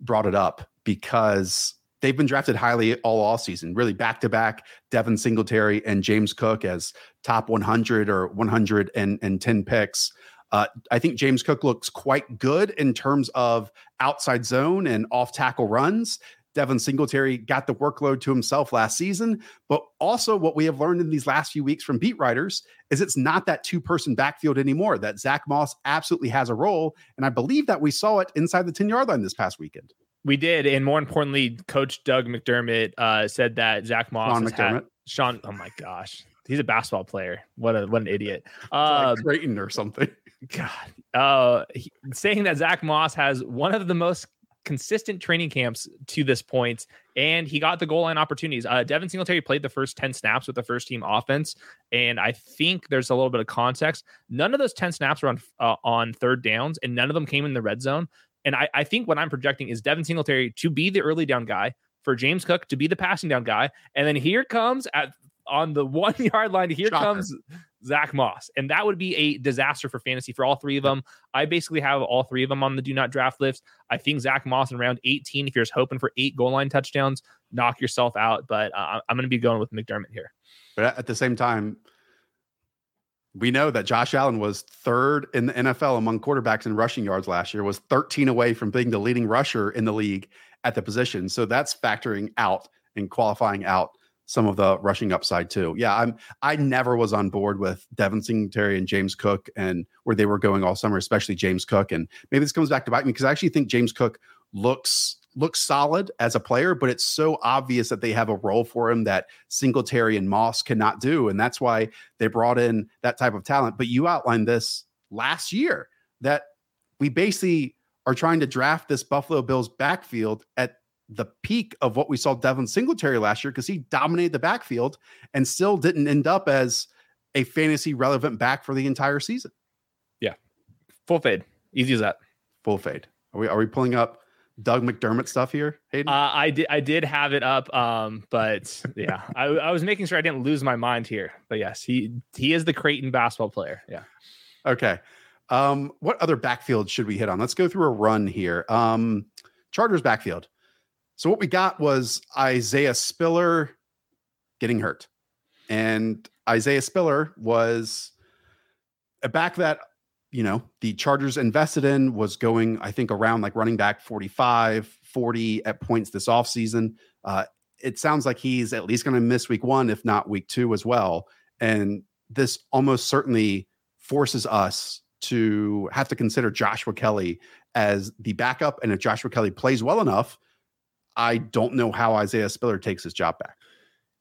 brought it up because they've been drafted highly all off season, really back to back. Devin Singletary and James Cook as top 100 or 110 picks. Uh, I think James Cook looks quite good in terms of outside zone and off tackle runs. Devin Singletary got the workload to himself last season. But also, what we have learned in these last few weeks from beat writers is it's not that two person backfield anymore, that Zack Moss absolutely has a role. And I believe that we saw it inside the 10 yard line this past weekend. We did. And more importantly, Coach Doug McDermott uh, said that Zack Moss Sean McDermott. Had, Sean, oh my gosh. He's a basketball player. What a what an idiot. Um, like Creighton or something. God. Uh, he, saying that Zack Moss has one of the most consistent training camps to this point, and he got the goal line opportunities. Uh, Devin Singletary played the first 10 snaps with the first team offense, and I think there's a little bit of context. None of those 10 snaps were on, uh, on third downs, and none of them came in the red zone. And I, I think what I'm projecting is Devin Singletary to be the early down guy, for James Cook to be the passing down guy. And then here comes at on the one yard line, here Shocker. comes Zack Moss. And that would be a disaster for fantasy for all three of them. I basically have all three of them on the do not draft list. I think Zack Moss in round 18, if you're just hoping for eight goal line touchdowns, knock yourself out. But uh, I'm going to be going with McDermott here. But at the same time, we know that Josh Allen was third in the NFL among quarterbacks in rushing yards last year, was 13 away from being the leading rusher in the league at the position. So that's factoring out and qualifying out some of the rushing upside too. Yeah, I'm I never was on board with Devin Singletary and James Cook and where they were going all summer, especially James Cook. And maybe this comes back to bite me because I actually think James Cook looks looks solid as a player, but it's so obvious that they have a role for him that Singletary and Moss cannot do. And that's why they brought in that type of talent. But you outlined this last year that we basically are trying to draft this Buffalo Bills backfield at the peak of what we saw Devin Singletary last year because he dominated the backfield and still didn't end up as a fantasy relevant back for the entire season. Yeah. Full fade. Easy as that. Full fade. Are we are we pulling up Doug McDermott stuff here, Hayden? Uh, I did I did have it up um but yeah, I, I was making sure I didn't lose my mind here. But yes, he he is the Creighton basketball player. Yeah. Okay. Um what other backfield should we hit on? Let's go through a run here. Um Chargers backfield. So what we got was Isaiah Spiller getting hurt. And Isaiah Spiller was a back that, you know, the Chargers invested in was going, I think, around like running back 45, 40 at points this offseason. Uh, it sounds like he's at least going to miss week one, if not week two as well. And this almost certainly forces us to have to consider Joshua Kelley as the backup. And if Joshua Kelley plays well enough, I don't know how Isaiah Spiller takes his job back.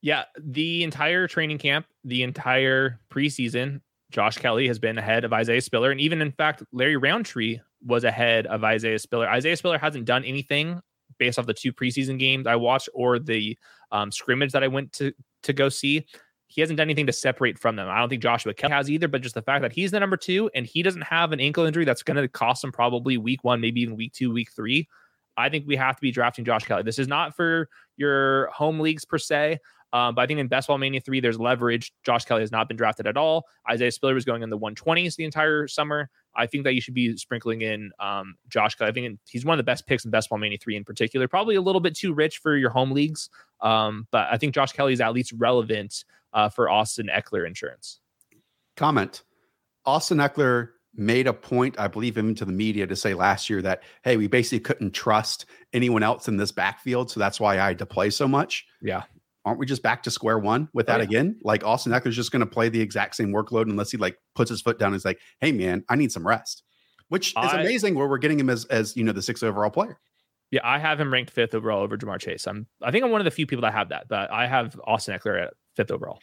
Yeah, the entire training camp, the entire preseason, Josh Kelley has been ahead of Isaiah Spiller. And even in fact, Larry Rountree was ahead of Isaiah Spiller. Isaiah Spiller hasn't done anything based off the two preseason games I watched or the um, scrimmage that I went to to go see. He hasn't done anything to separate from them. I don't think Joshua Kelley has either, but just the fact that he's the number two and he doesn't have an ankle injury that's going to cost him probably week one, maybe even week two, week three. I think we have to be drafting Josh Kelley. This is not for your home leagues per se. Um, but I think in Best Ball Mania 3, there's leverage. Josh Kelley has not been drafted at all. Isaiah Spiller was going in the 120s the entire summer. I think that you should be sprinkling in um, Josh Kelley. I think he's one of the best picks in Best Ball Mania 3 in particular. Probably a little bit too rich for your home leagues. Um, but I think Josh Kelley is at least relevant uh, for Austin Ekeler insurance. Comment Austin Ekeler made a point, I believe, even to the media to say last year that, hey, we basically couldn't trust anyone else in this backfield. So that's why I had to play so much. Yeah. Aren't we just back to square one with oh, that oh, yeah. again? Like Austin Ekeler's just going to play the exact same workload unless he like puts his foot down and is like, hey, man, I need some rest, which is I, amazing where we're getting him as, as, you know, the sixth overall player. Yeah, I have him ranked fifth overall over Ja'Marr Chase. I'm, I think I'm one of the few people that have that, but I have Austin Ekeler at fifth overall.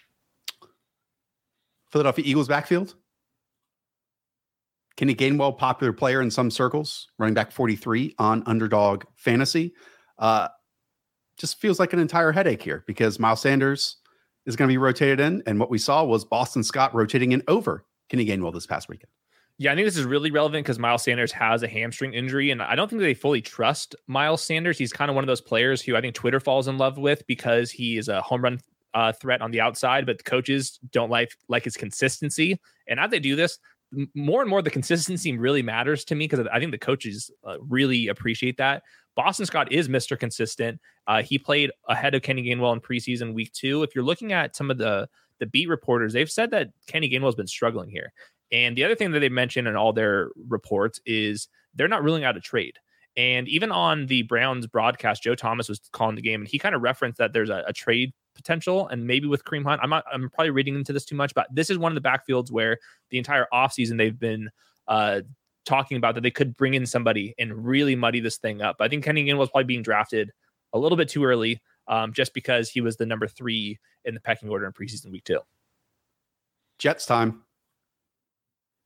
Philadelphia Eagles backfield. Kenny Gainwell, popular player in some circles, running back 43 on underdog fantasy. Uh, just feels like an entire headache here because Miles Sanders is going to be rotated in. And what we saw was Boston Scott rotating in over Kenny Gainwell this past weekend. Yeah, I think this is really relevant because Miles Sanders has a hamstring injury, and I don't think they fully trust Miles Sanders. He's kind of one of those players who I think Twitter falls in love with because he is a home run uh, threat on the outside, but the coaches don't like like his consistency. And as they do this, more and more the consistency really matters to me because I think the coaches uh, really appreciate that. Boston Scott is Mr. Consistent. Uh, he played ahead of Kenny Gainwell in preseason week two. If you're looking at some of the the beat reporters, they've said that Kenny Gainwell's been struggling here. And the other thing that they mentioned in all their reports is they're not ruling out a trade. And even on the Browns broadcast, Joe Thomas was calling the game, and he kind of referenced that there's a, a trade potential, and maybe with Kareem Hunt. I'm not. I'm probably reading into this too much, but this is one of the backfields where the entire offseason they've been uh, talking about that they could bring in somebody and really muddy this thing up. I think Kenny Gainwell was probably being drafted a little bit too early, um, just because he was the number three in the pecking order in preseason week two. Jets time.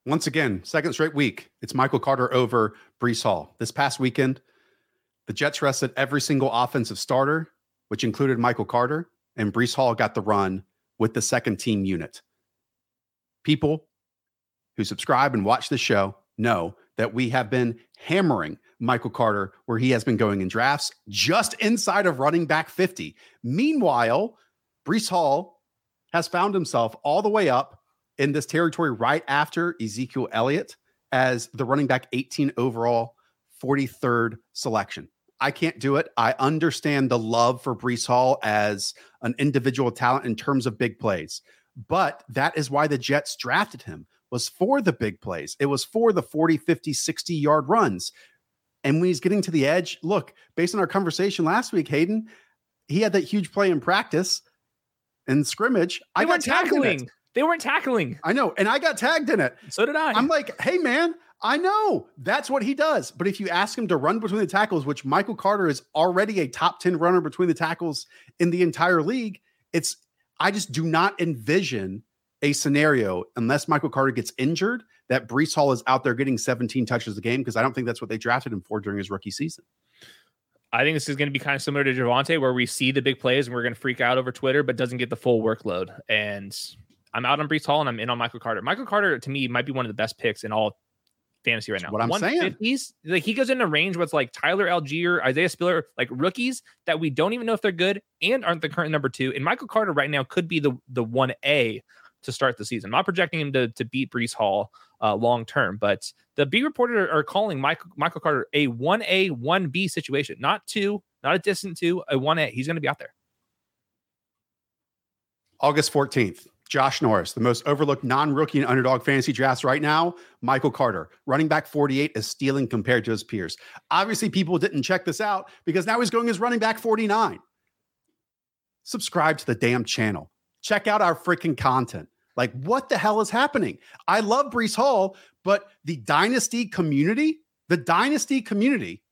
Once again, second straight week, it's Michael Carter over Breece Hall. This past weekend, the Jets rested every single offensive starter, which included Michael Carter, and Breece Hall got the run with the second team unit. People who subscribe and watch the show know that we have been hammering Michael Carter where he has been going in drafts just inside of running back 50. Meanwhile, Breece Hall has found himself all the way up in this territory right after Ezekiel Elliott as the running back 18 overall, 43rd selection. I can't do it. I understand the love for Breece Hall as an individual talent in terms of big plays, but that is why the Jets drafted him was for the big plays. It was for the 40, 50, 60 yard runs. And when he's getting to the edge, look, based on our conversation last week, Hayden, he had that huge play in practice and scrimmage. They I got tackling. They weren't tackling. I know. And I got tagged in it. So did I. I'm like, hey, man, I know that's what he does. But if you ask him to run between the tackles, which Michael Carter is already a top 10 runner between the tackles in the entire league, it's, I just do not envision a scenario unless Michael Carter gets injured that Breece Hall is out there getting 17 touches a game because I don't think that's what they drafted him for during his rookie season. I think this is going to be kind of similar to Javonte, where we see the big plays and we're going to freak out over Twitter, but doesn't get the full workload. And I'm out on Breece Hall and I'm in on Michael Carter. Michael Carter to me might be one of the best picks in all fantasy right now. What I'm saying, like he goes into range with like Tyler Allgeier, Isaiah Spiller, like rookies that we don't even know if they're good and aren't the current number two. And Michael Carter right now could be the the one A to start the season. I'm not projecting him to to beat Breece Hall uh, long term, but the B reporter are calling Michael Michael Carter a one A one B situation, not two, not a distant two, a one A. He's going to be out there. August 14th. Josh Norris, the most overlooked non rookie and underdog fantasy drafts right now. Michael Carter, running back 48, is stealing compared to his peers. Obviously, people didn't check this out because now he's going as running back 49. Subscribe to the damn channel. Check out our freaking content. Like, what the hell is happening? I love Breece Hall, but the dynasty community, the dynasty community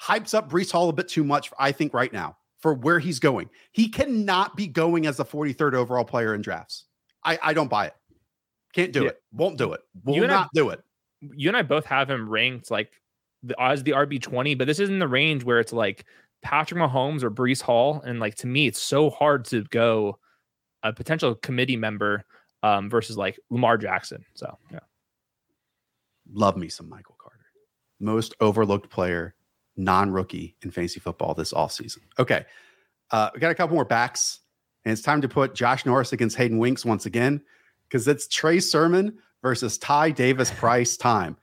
hypes up Breece Hall a bit too much, I think, right now for where he's going. He cannot be going as the 43rd overall player in drafts. I, I don't buy it. Can't do yeah. it. Won't do it. Will not I, do it. You and I both have him ranked like the, as the RB 20, but this isn't the range where it's like Patrick Mahomes or Breece Hall. And like to me, it's so hard to go a potential committee member um, versus like Lamar Jackson. So yeah. Love me some Michael Carter. Most overlooked player non-rookie in fantasy football this all season. Okay. Uh, we got a couple more backs, and it's time to put Josh Norris against Hayden Winks once again, because it's Trey Sermon versus Ty Davis Price time.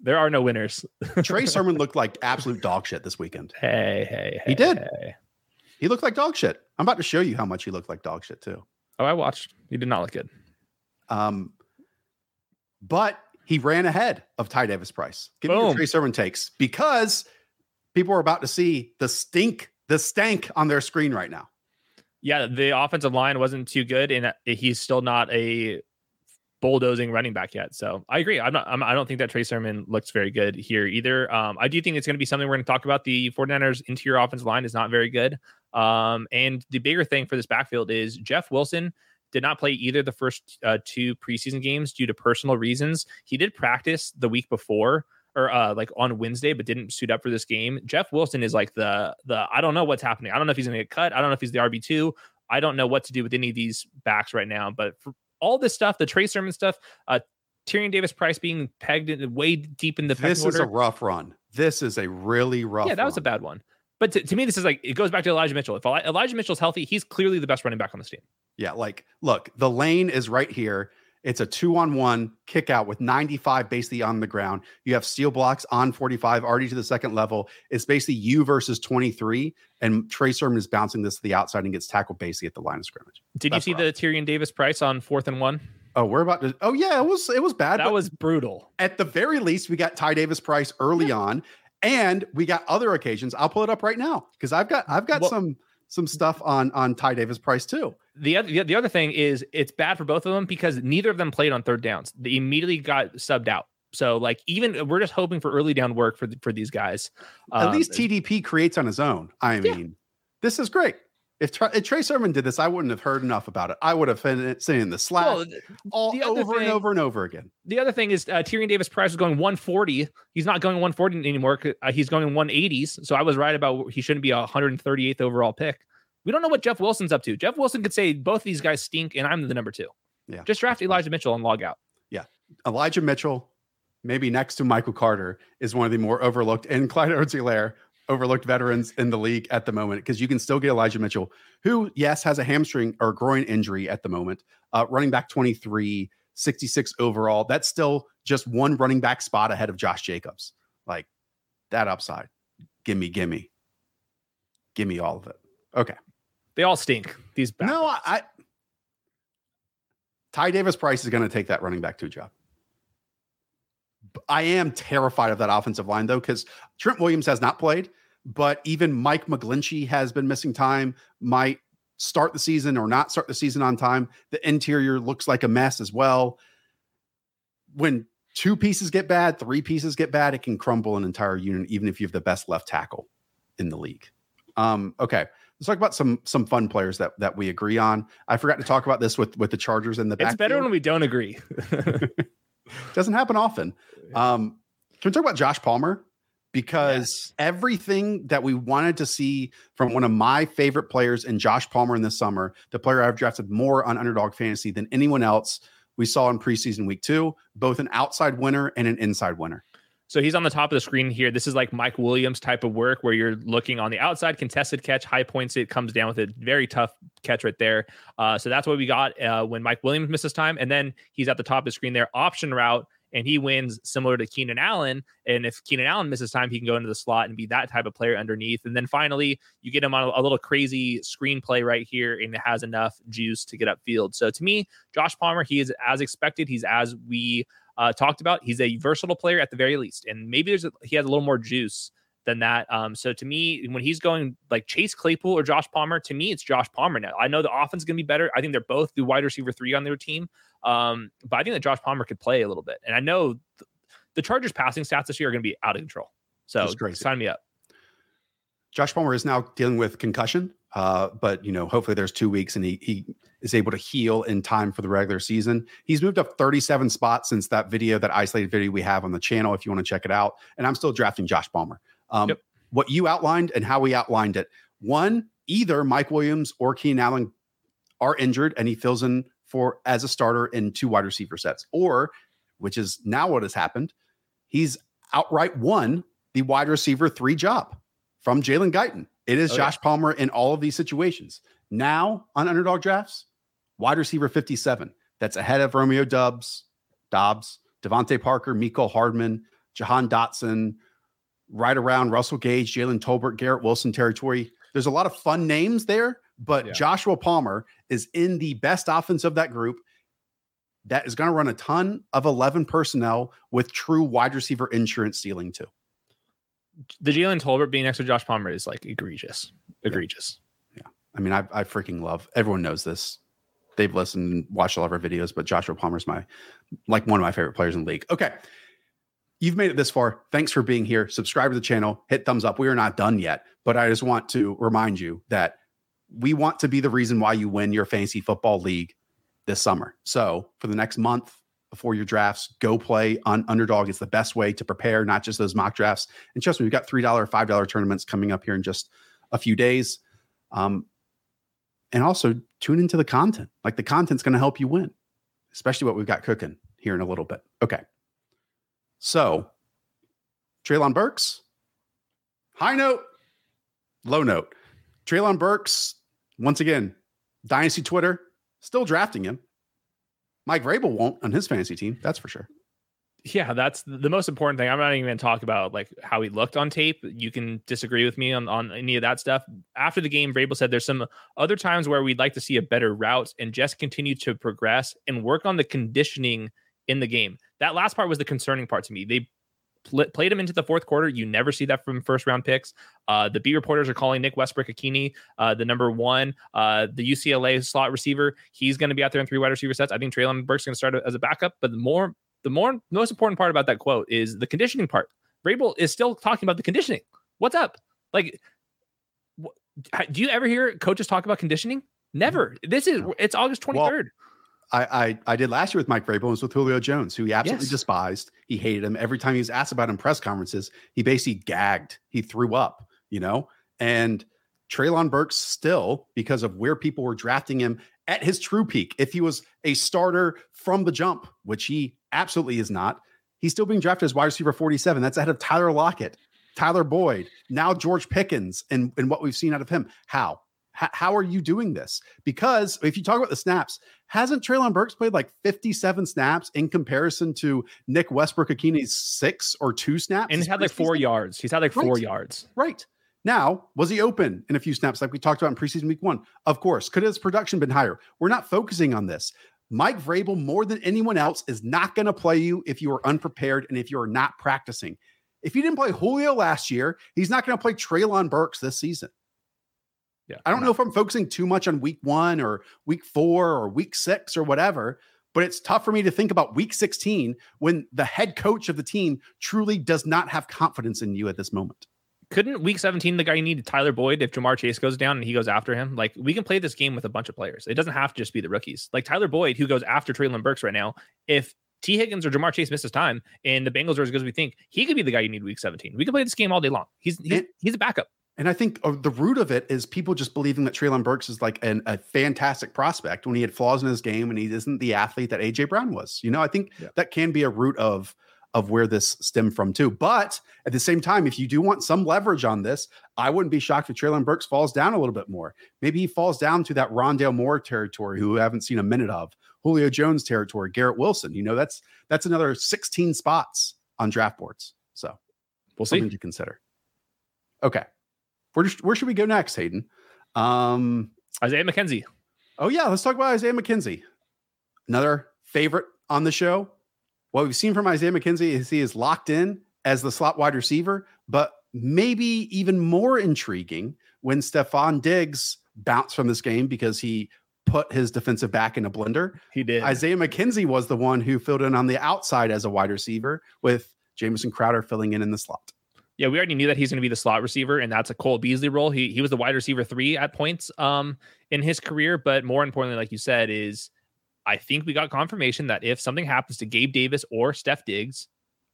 There are no winners. Trey Sermon looked like absolute dog shit this weekend. Hey, hey, hey he did. Hey. He looked like dog shit. I'm about to show you how much he looked like dog shit too. Oh, I watched. He did not look good. Um, but he ran ahead of Ty Davis Price. Give Boom. me your Trey Sermon takes because people are about to see the stink, the stank on their screen right now. Yeah, the offensive line wasn't too good, and uh, he's still not a bulldozing running back yet. So I agree. I'm not. I'm, I do not think that Trey Sermon looks very good here either. Um, I do think it's going to be something we're going to talk about. The 49ers interior offensive line is not very good. Um, and the bigger thing for this backfield is Jeff Wilson did not play either the first uh, two preseason games due to personal reasons. He did practice the week before or uh, like on Wednesday, but didn't suit up for this game. Jeff Wilson is like the the I don't know what's happening. I don't know if he's gonna get cut. I don't know if he's the RB two. I don't know what to do with any of these backs right now. But for all this stuff, the Trey Sermon stuff, uh, Tyrion Davis Price being pegged in, way deep in the This is a rough run. This is a really rough. yeah, that was a bad one. But to, to me, this is like it goes back to Elijah Mitchell. If Elijah Mitchell's healthy, he's clearly the best running back on this team. Yeah, like look, the lane is right here. It's a two on one kick out with 95 basically on the ground. You have steel blocks on 45 already to the second level. It's basically you versus 23, and Trey Sermon is bouncing this to the outside and gets tackled basically at the line of scrimmage. Did That's you see the Tyrion Davis Price on fourth and one? Oh, we're about to. Oh yeah, it was it was bad. That was brutal. at the very least we got Ty Davis Price early on, and we got other occasions. I'll pull it up right now because I've got I've got Well- some some stuff on on Ty Davis Price too. The other the other thing is it's bad for both of them because neither of them played on third downs. They immediately got subbed out. So like even we're just hoping for early down work for the, for these guys. At Um, least TDP creates on his own. I Yeah. mean, this is great. If, if Trey Sermon did this, I wouldn't have heard enough about it. I would have been in the Slack well, all over and over and over again. the other thing is uh, Tyrion Davis Price was going 140. He's not going 140 anymore. Uh, he's going 180s. So I was right about he shouldn't be a 138th overall pick. We don't know what Jeff Wilson's up to. Jeff Wilson could say both of these guys stink, and I'm the number two. Yeah. Just draft Elijah Mitchell and log out. Yeah. Elijah Mitchell, maybe next to Michael Carter, is one of the more overlooked, and Clyde Edwards-Helaire, overlooked veterans in the league at the moment because you can still get Elijah Mitchell, who, yes, has a hamstring or groin injury at the moment, uh, running back 23, 66 overall. That's still just one running back spot ahead of Josh Jacobs. Like that upside. Gimme, gimme. Gimme all of it. Okay. They all stink. These backups. No, I, I Ty Davis Price is going to take that running back two job. I am terrified of that offensive line though, because Trent Williams has not played, but even Mike McGlinchey has been missing time, might start the season or not start the season on time. The interior looks like a mess as well. When two pieces get bad, three pieces get bad, it can crumble an entire unit, even if you have the best left tackle in the league. Um, okay. Let's talk about some some fun players that that we agree on. I forgot to talk about this with with the Chargers in the it's better when we don't agree. Doesn't happen often. Um, can we talk about Josh Palmer? Because everything that we wanted to see from one of my favorite players in Josh Palmer in the summer, the player I've drafted more on underdog fantasy than anyone else, we saw in preseason week two, both an outside winner and an inside winner. So he's on the top of the screen here. This is like Mike Williams type of work where you're looking on the outside, contested catch, high points it, comes down with a very tough catch right there. Uh, so that's what we got uh, when Mike Williams misses time. And then he's at the top of the screen there, option route, and he wins similar to Keenan Allen. And if Keenan Allen misses time, he can go into the slot and be that type of player underneath. And then finally, you get him on a, a little crazy screenplay right here, and it has enough juice to get upfield. So to me, Josh Palmer, he is as expected. He's as we uh, talked about. He's a versatile player at the very least, and maybe there's a, he has a little more juice than that. Um, so to me, when he's going like Chase Claypool or Josh Palmer, to me it's Josh Palmer now. I know the offense is going to be better. I think they're both the wide receiver three on their team, um, but I think that Josh Palmer could play a little bit. And I know th- the Chargers passing stats this year are going to be out of control. So sign me up. Josh Palmer is now dealing with concussion, uh, but you know, hopefully there's two weeks and he he is able to heal in time for the regular season. He's moved up 37 spots since that video, that isolated video we have on the channel, if you want to check it out. And I'm still drafting Josh Palmer. Um, Yep. What you outlined and how we outlined it. One, either Mike Williams or Keenan Allen are injured and he fills in for as a starter in two wide receiver sets, or which is now what has happened, he's outright won the wide receiver three job from Jalen Guyton. It is Oh, yeah. Josh Palmer in all of these situations. Now on underdog drafts, wide receiver 57. That's ahead of Romeo Dubs, Dobbs, DeVante Parker, Mecole Hardman, Jahan Dotson, right around Russell Gage, Jalen Tolbert, Garrett Wilson territory. There's a lot of fun names there, but Yeah. Joshua Palmer is in the best offense of that group. That is going to run a ton of 11 personnel with true wide receiver insurance ceiling too. The Jalen Tolbert being next to Josh Palmer is like egregious, egregious. Yeah. I mean, I, I freaking love. Everyone knows this. They've listened and watched all of our videos, but Joshua Palmer's my like one of my favorite players in the league. Okay, you've made it this far. Thanks for being here. Subscribe to the channel. Hit thumbs up. We are not done yet, but I just want to remind you that we want to be the reason why you win your fantasy football league this summer. So for the next month before your drafts, go play on Underdog. It's the best way to prepare, not just those mock drafts. And trust me, we've got three dollar, five dollar tournaments coming up here in just a few days. Um, and also tune into the content. Like the content's going to help you win, especially what we've got cooking here in a little bit. Okay. So, Treylon Burks, high note, low note. Treylon Burks, once again, Dynasty Twitter, still drafting him. Mike Vrabel won't on his fantasy team. That's for sure. Yeah, that's the most important thing. I'm not even going to talk about like how he looked on tape. You can disagree with me on, on any of that stuff. After the game, Vrabel said there's some other times where we'd like to see a better route and just continue to progress and work on the conditioning in the game. That last part was the concerning part to me. They pl- played him into the fourth quarter. You never see that from first round picks. Uh, the B reporters are calling Nick Westbrook-Ikhine uh, the number one, uh, the UCLA slot receiver. He's going to be out there in three wide receiver sets. I think Treylon Burke's going to start as a backup, but the more the more most important part about that quote is the conditioning part. Vrabel is still talking about the conditioning. What's up? Like, wh- do you ever hear coaches talk about conditioning? Never. This is it's August twenty third. Well, I, I, I did last year with Mike Vrabel was with Julio Jones, who he absolutely Yes. despised. He hated him. Every time he was asked about him in press conferences, he basically gagged. He threw up, you know. And Treylon Burks still, because of where people were drafting him at his true peak, if he was a starter from the jump, which he absolutely is not, he's still being drafted as wide receiver 47. That's ahead of Tyler Lockett, Tyler Boyd, now George Pickens, and, and what we've seen out of him. How? H- how are you doing this? Because if you talk about the snaps, hasn't Treylon Burks played like 57 snaps in comparison to Nick Westbrook Ikhine's six or two snaps? And he's had like four yards. He's had like four Right. yards. Right. Now, was he open in a few snaps like we talked about in preseason week one? Of course. Could his production been higher? We're not focusing on this. Mike Vrabel, more than anyone else, is not going to play you if you are unprepared and if you are not practicing. If he didn't play Julio last year, he's not going to play Treylon Burks this season. Yeah. I don't know if I'm focusing too much on week one or week four or week six or whatever, but it's tough for me to think about week 16 when the head coach of the team truly does not have confidence in you at this moment. couldn't week 17 the guy you needed Tyler Boyd if Ja'Marr Chase goes down and he goes after him? Like we can play this game with a bunch of players. It doesn't have to just be the rookies. Like Tyler Boyd, who goes after Treylon Burks right now. If Tee Higgins or Ja'Marr Chase misses time and the Bengals are as good as we think, he could be the guy you need week 17. We can play this game all day long. He's he's, And- he's a backup. And I think uh, the root of it is people just believing that Treylon Burks is like an, a fantastic prospect when he had flaws in his game and he isn't the athlete that AJ Brown was. You know, I think Yeah. that can be a root of of where this stemmed from too. But at the same time, if you do want some leverage on this, I wouldn't be shocked if Treylon Burks falls down a little bit more. Maybe he falls down to that Rondale Moore territory, who we haven't seen a minute of, Julio Jones territory, Garrett Wilson. You know, that's that's another 16 spots on draft boards. So We'll see. something to consider. Okay. Where, where should we go next, Hayden? Um, Isaiah McKenzie. oh, yeah, let's talk about Isaiah McKenzie. Another favorite on the show. What we've seen from Isaiah McKenzie is he is locked in as the slot wide receiver, but maybe even more intriguing when Stefon Diggs bounced from this game because he put his defensive back in a blender. He did. Isaiah McKenzie was the one who filled in on the outside as a wide receiver with Jamison Crowder filling in in the slot. Yeah, we already knew that he's going to be the slot receiver, and that's a Cole Beasley role. He he was the wide receiver three at points um in his career, but more importantly, like you said, is I think we got confirmation that if something happens to Gabe Davis or Steph Diggs,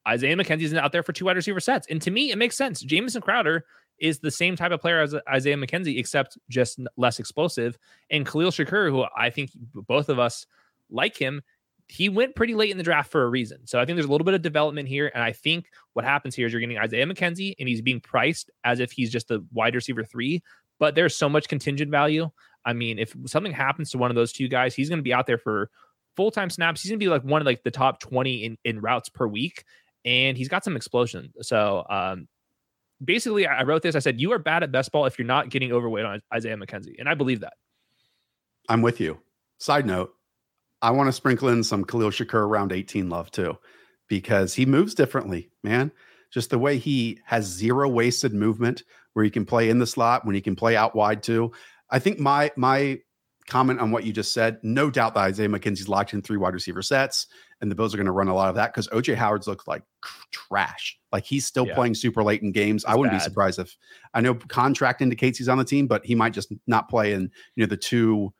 Isaiah McKenzie's out there for two wide receiver sets, and to me, it makes sense. Jamison Crowder is the same type of player as Isaiah McKenzie, except just less explosive. And Khalil Shakir, who I think both of us like him, he went pretty late in the draft for a reason. So I think there's a little bit of development here. And I think what happens here is you're getting Isaiah McKenzie and he's being priced as if he's just a wide receiver three, but there's so much contingent value. I mean, if something happens to one of those two guys, he's going to be out there for full time snaps. He's going to be like one of like the top 20 in, in routes per week. And he's got some explosion. So um, basically, I I wrote this. I said, You are bad at best ball if you're not getting overweight on Isaiah McKenzie. And I believe that. I'm with you. Side note, I want to sprinkle in some Khalil Shakir around 18 love too, because he moves differently, man. Just the way he has zero wasted movement, where he can play in the slot, when he can play out wide too. I think my my comment on what you just said, no doubt that Isaiah McKenzie's locked in three wide receiver sets, and the Bills are going to run a lot of that because OJ Howard's looked like trash. Like he's still Yeah. playing super late in games. I wouldn't be surprised if I know contract indicates he's on the team, but he might just not play in you know the two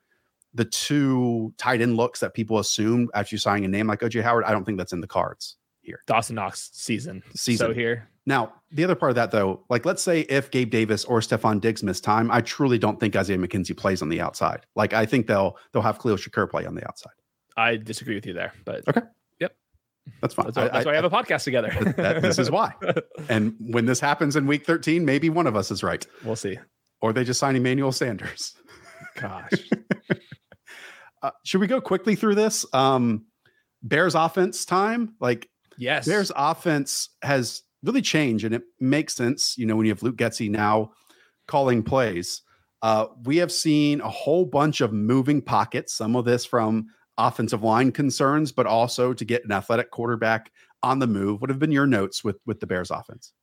the two tight end looks that people assume after you signing a name like OJ Howard. I don't think that's in the cards here. Dawson Knox season. Season. So here. Now, the other part of that though, like let's say if Gabe Davis or Stefon Diggs miss time, I truly don't think Isaiah McKenzie plays on the outside. Like I think they'll they'll have Khalil Shakir play on the outside. I disagree with you there, but Okay. Yep. That's fine. That's, why, that's I, why I have a podcast together. that, this is why. And when this happens in week 13, maybe one of us is right. We'll see. Or they just sign Emmanuel Sanders. Gosh. uh, should we go quickly through this? Um, Bears offense time. Like, yes, Bears offense has really changed, and it makes sense. You know, when you have Luke Getsy now calling plays, uh, we have seen a whole bunch of moving pockets. Some of this from offensive line concerns, but also to get an athletic quarterback on the move. What have been your notes with with the Bears offense?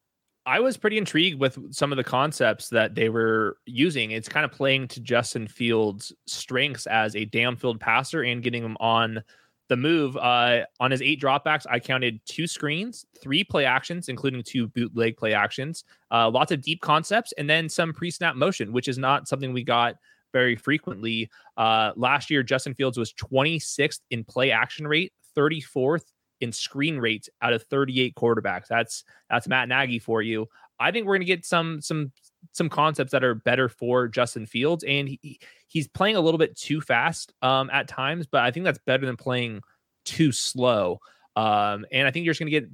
I was pretty intrigued with some of the concepts that they were using. It's kind of playing to Justin Fields' strengths as a downfield passer and getting him on the move. Uh, on his eight dropbacks, I counted two screens, three play actions, including two bootleg play actions, uh, lots of deep concepts, and then some pre snap motion, which is not something we got very frequently. Uh, last year, Justin Fields was 26th in play action rate, 34th in screen rates out of 38 quarterbacks. That's that's Matt Nagy for you. I think we're going to get some some some concepts that are better for Justin Fields, and he, he's playing a little bit too fast um, at times, but I think that's better than playing too slow. Um, and I think you're just going to get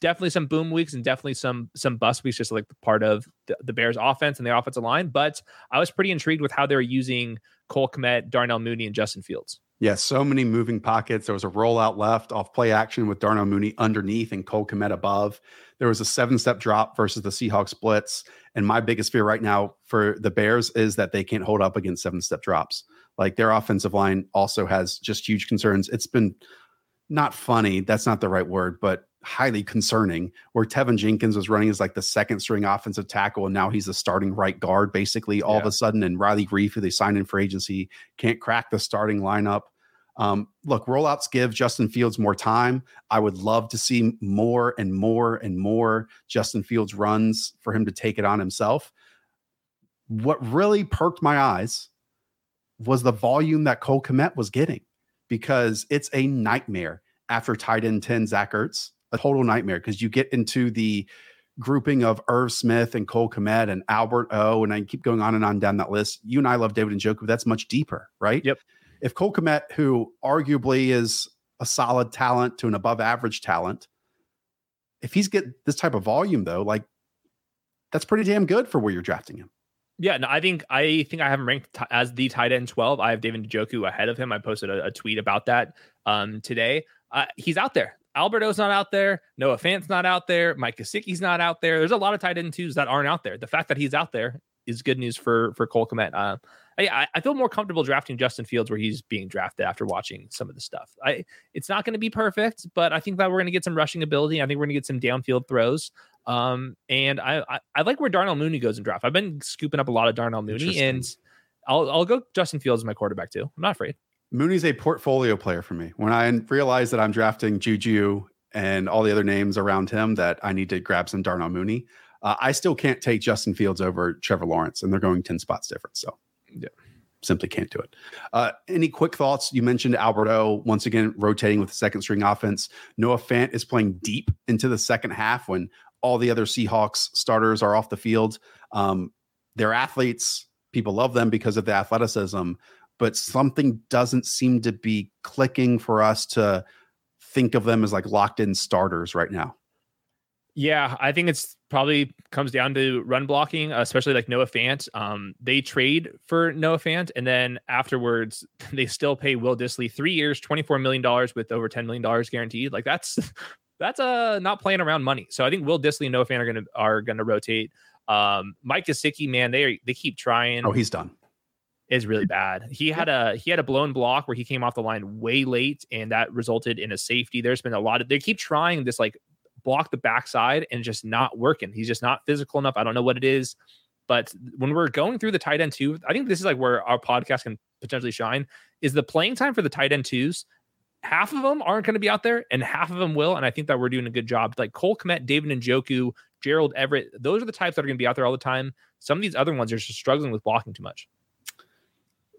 definitely some boom weeks and definitely some some bust weeks, just like part of the, the, Bears' offense and the offensive line. But I was pretty intrigued with how they were using Cole Kmet, Darnell Mooney, and Justin Fields. Yeah, so many moving pockets. There was a rollout left off play action with Darnell Mooney underneath and Cole Kmet above. There was a seven step drop versus the Seahawks blitz. And my biggest fear right now for the Bears is that they can't hold up against seven step drops. Like their offensive line also has just huge concerns. It's been not funny. That's not the right word, but highly concerning where Teven Jenkins was running as like the second string offensive tackle and now he's the starting right guard basically all yeah. of a sudden and Riley Reiff who they signed in for agency can't crack the starting lineup um, look, rollouts give Justin Fields more time. I would love to see more and more and more Justin Fields runs for him to take it on himself. What really perked my eyes was the volume that Cole Kmet was getting because it's a nightmare after tight end 10 Zach Ertz, a total nightmare because you get into the grouping of Irv Smith and Cole Kmet and Albert O, and I keep going on and on down that list. You and I love David Njoku. That's much deeper, right? Yep if Cole Kmet, who arguably is a solid talent to an above average talent, if he's get this type of volume though, like that's pretty damn good for where you're drafting him. Yeah, no, I think I think I have him ranked t- as the tight end 12. I have David Njoku ahead of him. I posted a, a tweet about that um, today. Uh, he's out there. Albert O's not out there. Noah Fant's not out there. Mike Gesicki's not out there. There's a lot of tight end twos that aren't out there. The fact that he's out there is good news for for Cole Kmet. Uh, I, I feel more comfortable drafting Justin Fields where he's being drafted after watching some of the stuff. I it's not going to be perfect, but I think that we're going to get some rushing ability. I think we're going to get some downfield throws. Um, and I, I, I like where Darnell Mooney goes in draft. I've been scooping up a lot of Darnell Mooney, and I'll I'll go Justin Fields as my quarterback too. I'm not afraid. Mooney's a portfolio player for me. When I realize that I'm drafting Juju and all the other names around him, that I need to grab some Darnell Mooney. Uh, I still can't take Justin Fields over Trevor Lawrence, and they're going 10 spots different. So yeah, simply can't do it. Uh, any quick thoughts? You mentioned Albert O once again rotating with the second string offense. Noah Fant is playing deep into the second half when all the other Seahawks starters are off the field. Um, they're athletes. People love them because of the athleticism, but something doesn't seem to be clicking for us to think of them as like locked in starters right now. Yeah, I think it's probably comes down to run blocking, especially like Noah Fant. Um, they trade for Noah Fant, and then afterwards they still pay Will Dissly three years, twenty four million dollars with over ten million dollars guaranteed. Like that's that's a uh, not playing around money. So I think Will Dissly and Noah Fant are gonna are gonna rotate. Um, Mike Gesicki, man, they are, they keep trying. Oh, he's done. Is really bad. He had a he had a blown block where he came off the line way late, and that resulted in a safety. There's been a lot of they keep trying this like block the backside and just not working. He's just not physical enough. I don't know what it is. But when we're going through the tight end two, I think this is like where our podcast can potentially shine. Is the playing time for the tight end twos? Half of them aren't going to be out there, and half of them will. And I think that we're doing a good job. Like Cole Kmet, David Njoku, Gerald Everett, those are the types that are going to be out there all the time. Some of these other ones are just struggling with blocking too much.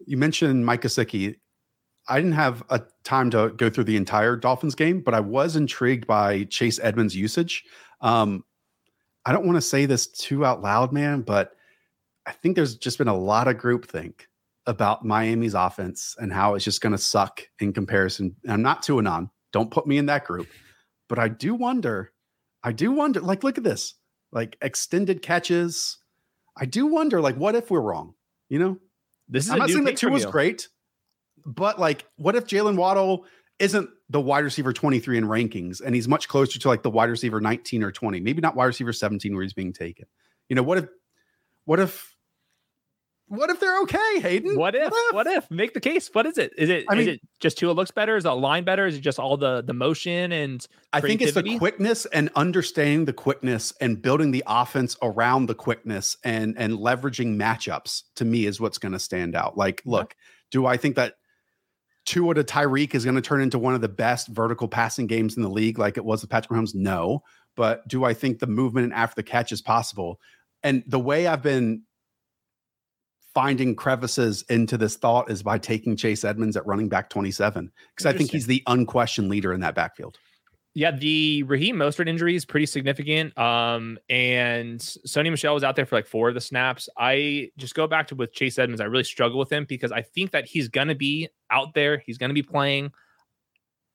You mentioned Mike Gesicki. I didn't have a time to go through the entire Dolphins game, but I was intrigued by Chase Edmonds' usage. Um, I don't want to say this too out loud, man, but I think there's just been a lot of groupthink about Miami's offense and how it's just going to suck in comparison. And I'm not to anon. Don't put me in that group. but I do wonder. I do wonder. Like, look at this. Like extended catches. I do wonder. Like, what if we're wrong? You know, this is. I'm not saying that two was great, but like, what if Jaylen Waddle isn't the wide receiver 23 in rankings and he's much closer to like the wide receiver 19 or 20, maybe not wide receiver 17 where he's being taken. You know, what if, what if, what if they're okay, Hayden? What if, what if? What if? Make the case. What is it? Is it? I mean, is it just Tua looks better? Is it line better? Is it just all the the motion and? I think it's the quickness and understanding the quickness and building the offense around the quickness and and leveraging matchups. To me, is what's going to stand out. Like, look, yeah. do I think that Tua to Tyreek is going to turn into one of the best vertical passing games in the league, like it was with Patrick Mahomes? No. But do I think the movement after the catch is possible? And the way I've been finding crevices into this thought is by taking Chase Edmonds at running back 27, because I think he's the unquestioned leader in that backfield. Yeah, the Raheem Mostert injury is pretty significant. Um, and Sony Michel was out there for like four of the snaps. I just go back to with Chase Edmonds. I really struggle with him because I think that he's gonna be out there. He's gonna be playing.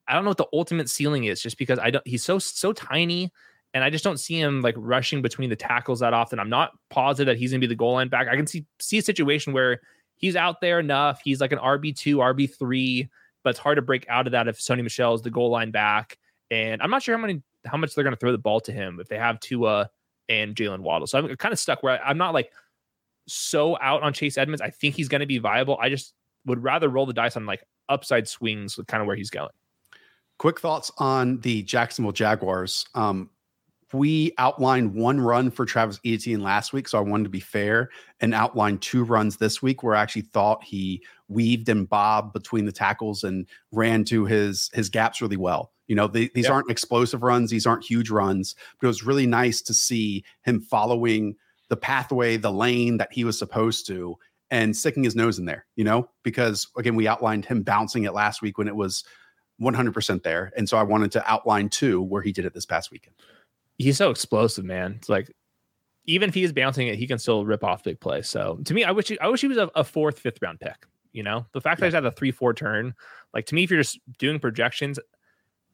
I don't know what the ultimate ceiling is, just because I don't. He's so so tiny, and I just don't see him like rushing between the tackles that often. I'm not positive that he's gonna be the goal line back. I can see see a situation where he's out there enough. He's like an RB two, RB three, but it's hard to break out of that if Sony Michel is the goal line back and I'm not sure how many how much they're going to throw the ball to him if they have Tua and Jaylen Waddle. So I'm kind of stuck where I, I'm not like so out on Chase Edmonds. I think he's going to be viable. I just would rather roll the dice on like upside swings with kind of where he's going. Quick thoughts on the Jacksonville Jaguars. Um, we outlined one run for Travis Etienne last week, so I wanted to be fair and outline two runs this week where I actually thought he weaved and bobbed between the tackles and ran to his his gaps really well. You know, these yep. aren't explosive runs, these aren't huge runs, but it was really nice to see him following the pathway, the lane that he was supposed to, and sticking his nose in there, you know, because again, we outlined him bouncing it last week when it was 100% there. And so I wanted to outline two where he did it this past weekend. He's so explosive, man. It's like, even if he is bouncing it, he can still rip off big plays. So to me, I wish he, I wish he was a, a fourth, fifth round pick. You know, the fact yeah. that he's had a three, four turn, like to me, if you're just doing projections,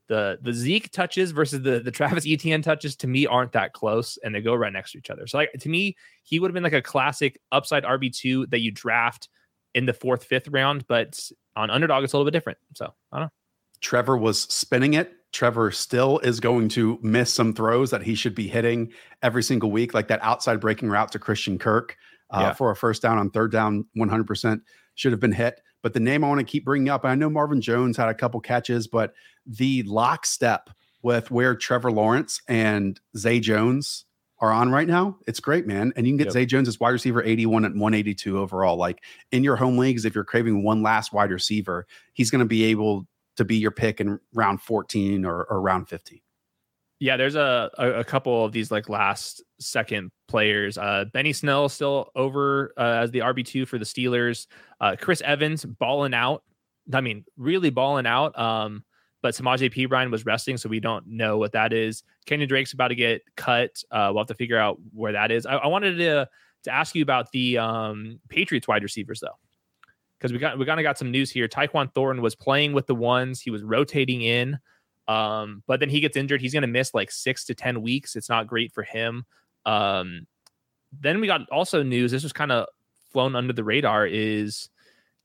the the Zeke touches versus the the Travis Etienne touches to me aren't that close, and they go right next to each other. So like to me, he would have been like a classic upside RB two that you draft in the fourth, fifth round, but on underdog it's a little bit different. So I don't know. Trevor was spinning it. Trevor still is going to miss some throws that he should be hitting every single week, like that outside breaking route to Christian Kirk uh, yeah. for a first down on third down, 100% should have been hit. But the name I want to keep bringing up, I know Marvin Jones had a couple catches, but the lockstep with where Trevor Lawrence and Zay Jones are on right now, it's great, man. And you can get yep. Zay Jones as wide receiver 81 and 182 overall. Like in your home leagues, if you're craving one last wide receiver, he's going to be able to be your pick in round 14 or, or round 15. Yeah, there's a, a, a couple of these like last second players. Uh, Benny Snell still over uh, as the RB two for the Steelers. Uh, Chris Evans balling out. I mean, really balling out. Um, but Samaje Perine was resting, so we don't know what that is. Kenyon Drake's about to get cut. Uh, we'll have to figure out where that is. I, I wanted to to ask you about the um, Patriots wide receivers though, because we got we kind of got some news here. Tyquan Thornton was playing with the ones. He was rotating in. Um, but then he gets injured. He's going to miss like six to 10 weeks. It's not great for him. Um, then we got also news. This was kind of flown under the radar is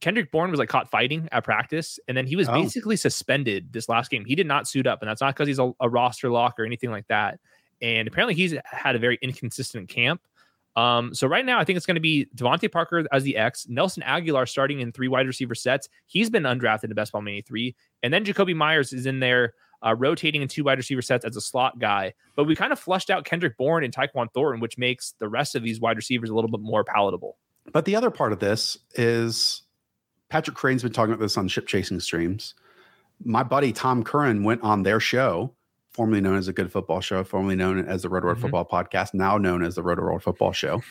Kendrick Bourne was like caught fighting at practice. And then he was oh. basically suspended this last game. He did not suit up. And that's not because he's a, a roster lock or anything like that. And apparently he's had a very inconsistent camp. Um, so right now, I think it's going to be DeVante Parker as the X, Nelson Agholor starting in three wide receiver sets. He's been undrafted in Best Ball Mania three, and then Jakobi Meyers is in there uh, rotating in two wide receiver sets as a slot guy. But we kind of flushed out Kendrick Bourne and Tyquan Thornton, which makes the rest of these wide receivers a little bit more palatable. But the other part of this is Patrick Kerrane's been talking about this on ship chasing streams. My buddy Tom Curran went on their show, formerly known as a Good Football Show, formerly known as the Roto World mm-hmm. Football Podcast, now known as the Roto World Football Show,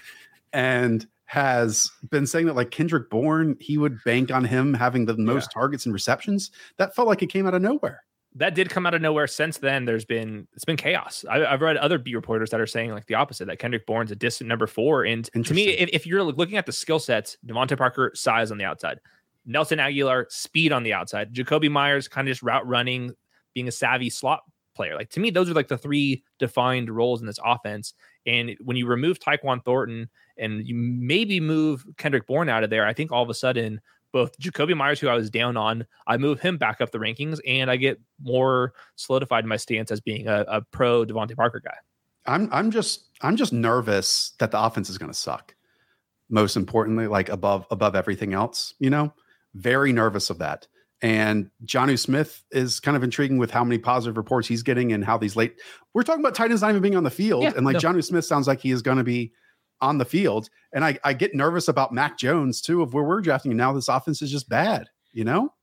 and has been saying that like Kendrick Bourne, he would bank on him having the most yeah. targets and receptions. That felt like it came out of nowhere that did come out of nowhere. Since then, there's been it's been chaos. I, have read other beat reporters that are saying like the opposite that Kendrick Bourne's a distant number four. And to me, if, if you're looking at the skill sets, DeVante Parker size on the outside, Nelson Agholor speed on the outside, Jakobi Meyers kind of just route running, being a savvy slot player. Like to me, those are like the three defined roles in this offense. And when you remove Tyquan Thornton and you maybe move Kendrick Bourne out of there, I think all of a sudden both Jakobi Meyers, who I was down on, I move him back up the rankings, and I get more solidified in my stance as being a, a pro DeVante Parker guy. I'm I'm just I'm just nervous that the offense is going to suck. Most importantly, like above above everything else, you know, very nervous of that. And Jonnu Smith is kind of intriguing with how many positive reports he's getting and how these late. We're talking about Titans not even being on the field, yeah, and like no. Smith sounds like he is going to be on the field. And I, I get nervous about Mac Jones too, of where we're drafting. And now this offense is just bad, you know?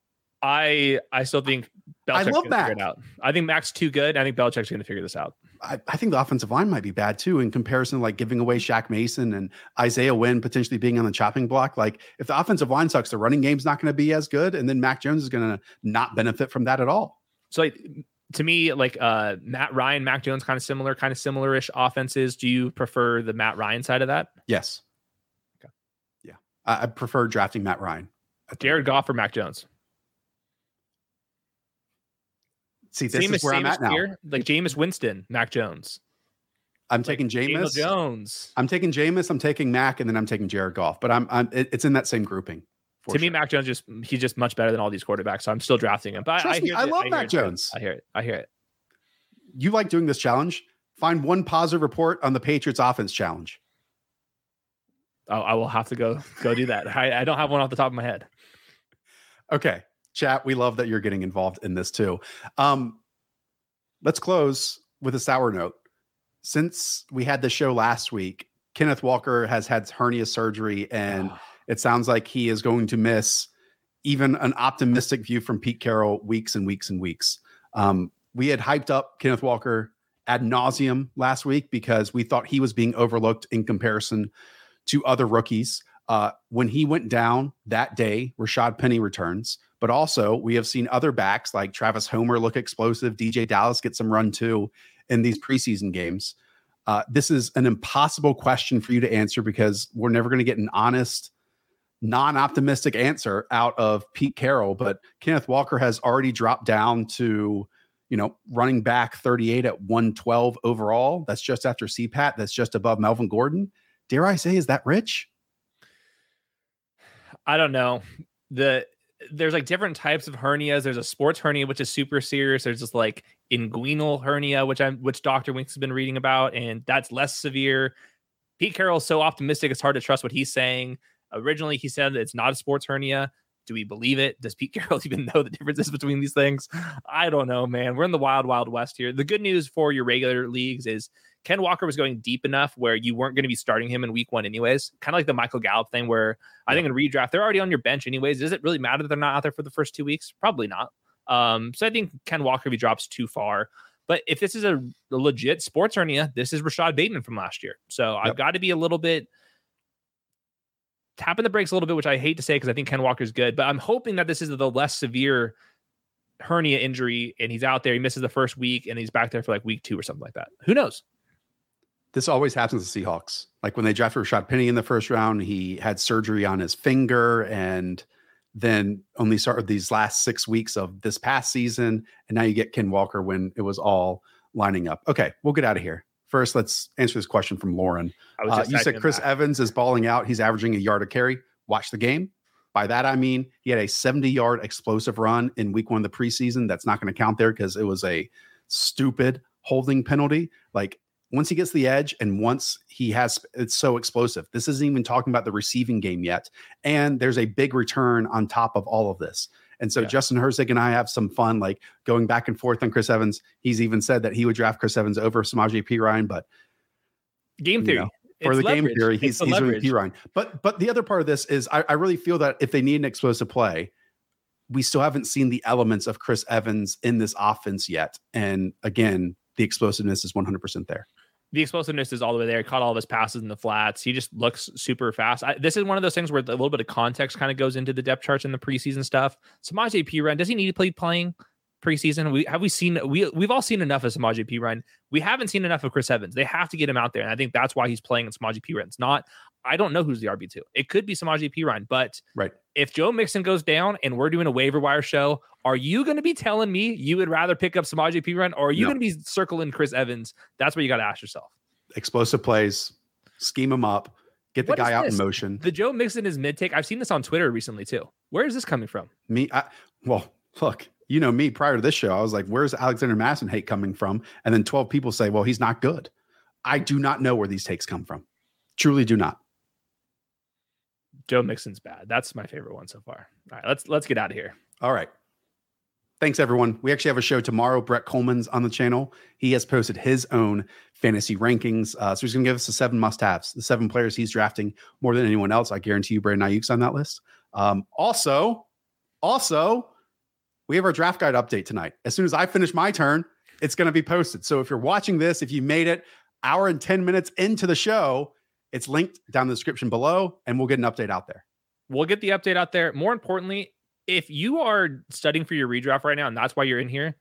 I I still think Belichick's I love Mac. Figure it out. I think Mac's too good. I think Belichick's going to figure this out. I, I, think the offensive line might be bad too in comparison to like giving away Shaq Mason and Isaiah Wynn potentially being on the chopping block. Like if the offensive line sucks, the running game's not going to be as good, and then Mac Jones is going to not benefit from that at all. So like to me, like uh, Matt Ryan, Mac Jones, kind of similar, kind of similar-ish offenses. Do you prefer the Matt Ryan side of that? Yes. Okay. Yeah, I, I prefer drafting Matt Ryan. Jared Goff or Mac Jones? See, this Jameis, is where I'm at now. Like Jameis Winston, Mac Jones. I'm like taking Jameis Jones. I'm taking Jameis. I'm taking Mac, and then I'm taking Jared Goff. But I'm, I'm it's in that same grouping. To sure. me, Mac Jones just he's just much better than all these quarterbacks. So I'm still drafting him. But Trust I, I, me, I love I Mac Jones. I hear it. I hear it. You like doing this challenge? Find one positive report on the Patriots offense challenge. Oh, I will have to go go do that. I, I don't have one off the top of my head. Okay, chat. We love that you're getting involved in this too. Um, let's close with a sour note. Since we had the show last week, Kenneth Walker has had hernia surgery and. Oh it sounds like he is going to miss even an optimistic view from Pete Carroll weeks and weeks and weeks. Um, we had hyped up Kenneth Walker ad nauseum last week because we thought he was being overlooked in comparison to other rookies. Uh, when he went down that day, Rashaad Penny returns, but also we have seen other backs like Travis Homer look explosive, DJ Dallas get some run too in these preseason games. Uh, this is an impossible question for you to answer because we're never going to get an honest non-optimistic answer out of Pete Carroll, but Kenneth Walker has already dropped down to, you know, running back 38 at 112 overall. That's just after CPAT. That's just above Melvin Gordon. Dare I say, is that rich? I don't know. The there's like different types of hernias. There's a sports hernia, which is super serious. There's just like inguinal hernia, which I'm which Dr. Winks has been reading about, and that's less severe. Pete Carroll's so optimistic, it's hard to trust what he's saying. Originally, he said it's not a sports hernia. Do we believe it? Does Pete Carroll even know the differences between these things? I don't know, man. We're in the wild, wild west here. The good news for your regular leagues is Ken Walker was going deep enough where you weren't going to be starting him in week one, anyways. Kind of like the Michael Gallup thing, where I think in redraft, they're already on your bench, anyways. Does it really matter that they're not out there for the first two weeks? Probably not. Um, so I think Ken Walker, if he drops too far, but if this is a, a legit sports hernia, this is Rashod Bateman from last year. So yep. I've got to be a little bit tapping the brakes a little bit, which I hate to say because I think Ken Walker's good, but I'm hoping that this is the less severe hernia injury and he's out there. He misses the first week and he's back there for like week two or something like that. Who knows? This always happens to Seahawks. Like when they drafted Rashaad Penny in the first round, he had surgery on his finger and then only started these last six weeks of this past season. And now you get Ken Walker when it was all lining up. Okay, we'll get out of here. First, let's answer this question from Lauren. Uh, you said Chris that. Evans is balling out. He's averaging a yard a carry. Watch the game. By that, I mean he had a 70 yard explosive run in week one of the preseason. That's not going to count there because it was a stupid holding penalty. Like once he gets the edge and once he has, it's so explosive. This isn't even talking about the receiving game yet. And there's a big return on top of all of this. And so yeah. Justin Herzig and I have some fun, like going back and forth on Chris Evans. He's even said that he would draft Chris Evans over Samaje Ryan, but game theory. You know, for the leverage. game theory, he's, he's doing Perine. But but the other part of this is I, I really feel that if they need an explosive play, we still haven't seen the elements of Chris Evans in this offense yet. And again, the explosiveness is 100% there the explosiveness is all the way there. He caught all of his passes in the flats. He just looks super fast. I, this is one of those things where a little bit of context kind of goes into the depth charts and the preseason stuff. Samaje Perine, does he need to play playing preseason? We have we seen we we've all seen enough of Samaje Perine. We haven't seen enough of Chris Evans. They have to get him out there, and I think that's why he's playing in Samaje Perine. It's not. I don't know who's the RB two. It could be Samaje Perine, but right. If Joe Mixon goes down and we're doing a waiver wire show, Are you going to be telling me you would rather pick up Samaje Perine or are you No. going to be circling Chris Evans? That's what you got to ask yourself. Explosive plays, scheme him up, get the What guy out this? in motion. The Joe Mixon is mid take. I've seen this on Twitter recently too. Where is this coming from? Me, I, well, look, you know me. Prior to this show, I was like, "Where's Alexander Mattison hate coming from?" And then twelve people say, "Well, he's not good." I do not know where these takes come from. Truly, do not. Joe Mixon's bad. That's my favorite one so far. All right, let's let's get out of here. All right. Thanks, everyone. We actually have a show tomorrow. Brett Coleman's on the channel. He has posted his own fantasy rankings. Uh, so he's going to give us the seven must haves, the seven players he's drafting more than anyone else. I guarantee you, Brandon Aiyuk's on that list. Um, also, also, we have our draft guide update tonight. As soon as I finish my turn, it's going to be posted. So if you're watching this, if you made it hour and 10 minutes into the show, it's linked down in the description below, and we'll get an update out there. We'll get the update out there. More importantly, if you are studying for your redraft right now and that's why you're in here,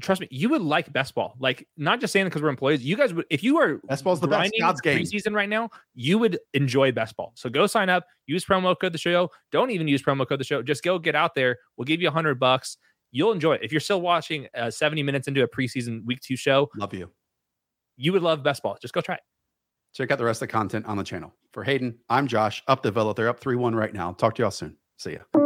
trust me, you would like best ball. Like not just saying because we're employees. You guys would if you are Best ball's the best. God's game. preseason right now, you would enjoy best ball. So go sign up, use promo code the show. Don't even use promo code the show. Just go get out there. We'll give you a hundred bucks. You'll enjoy it. If you're still watching uh, 70 minutes into a preseason week two show, Love you. you would love best ball. Just go try it. Check out the rest of the content on the channel. For Hayden, I'm Josh. Up the Villa. They're up 3 1 right now. Talk to y'all soon. See ya.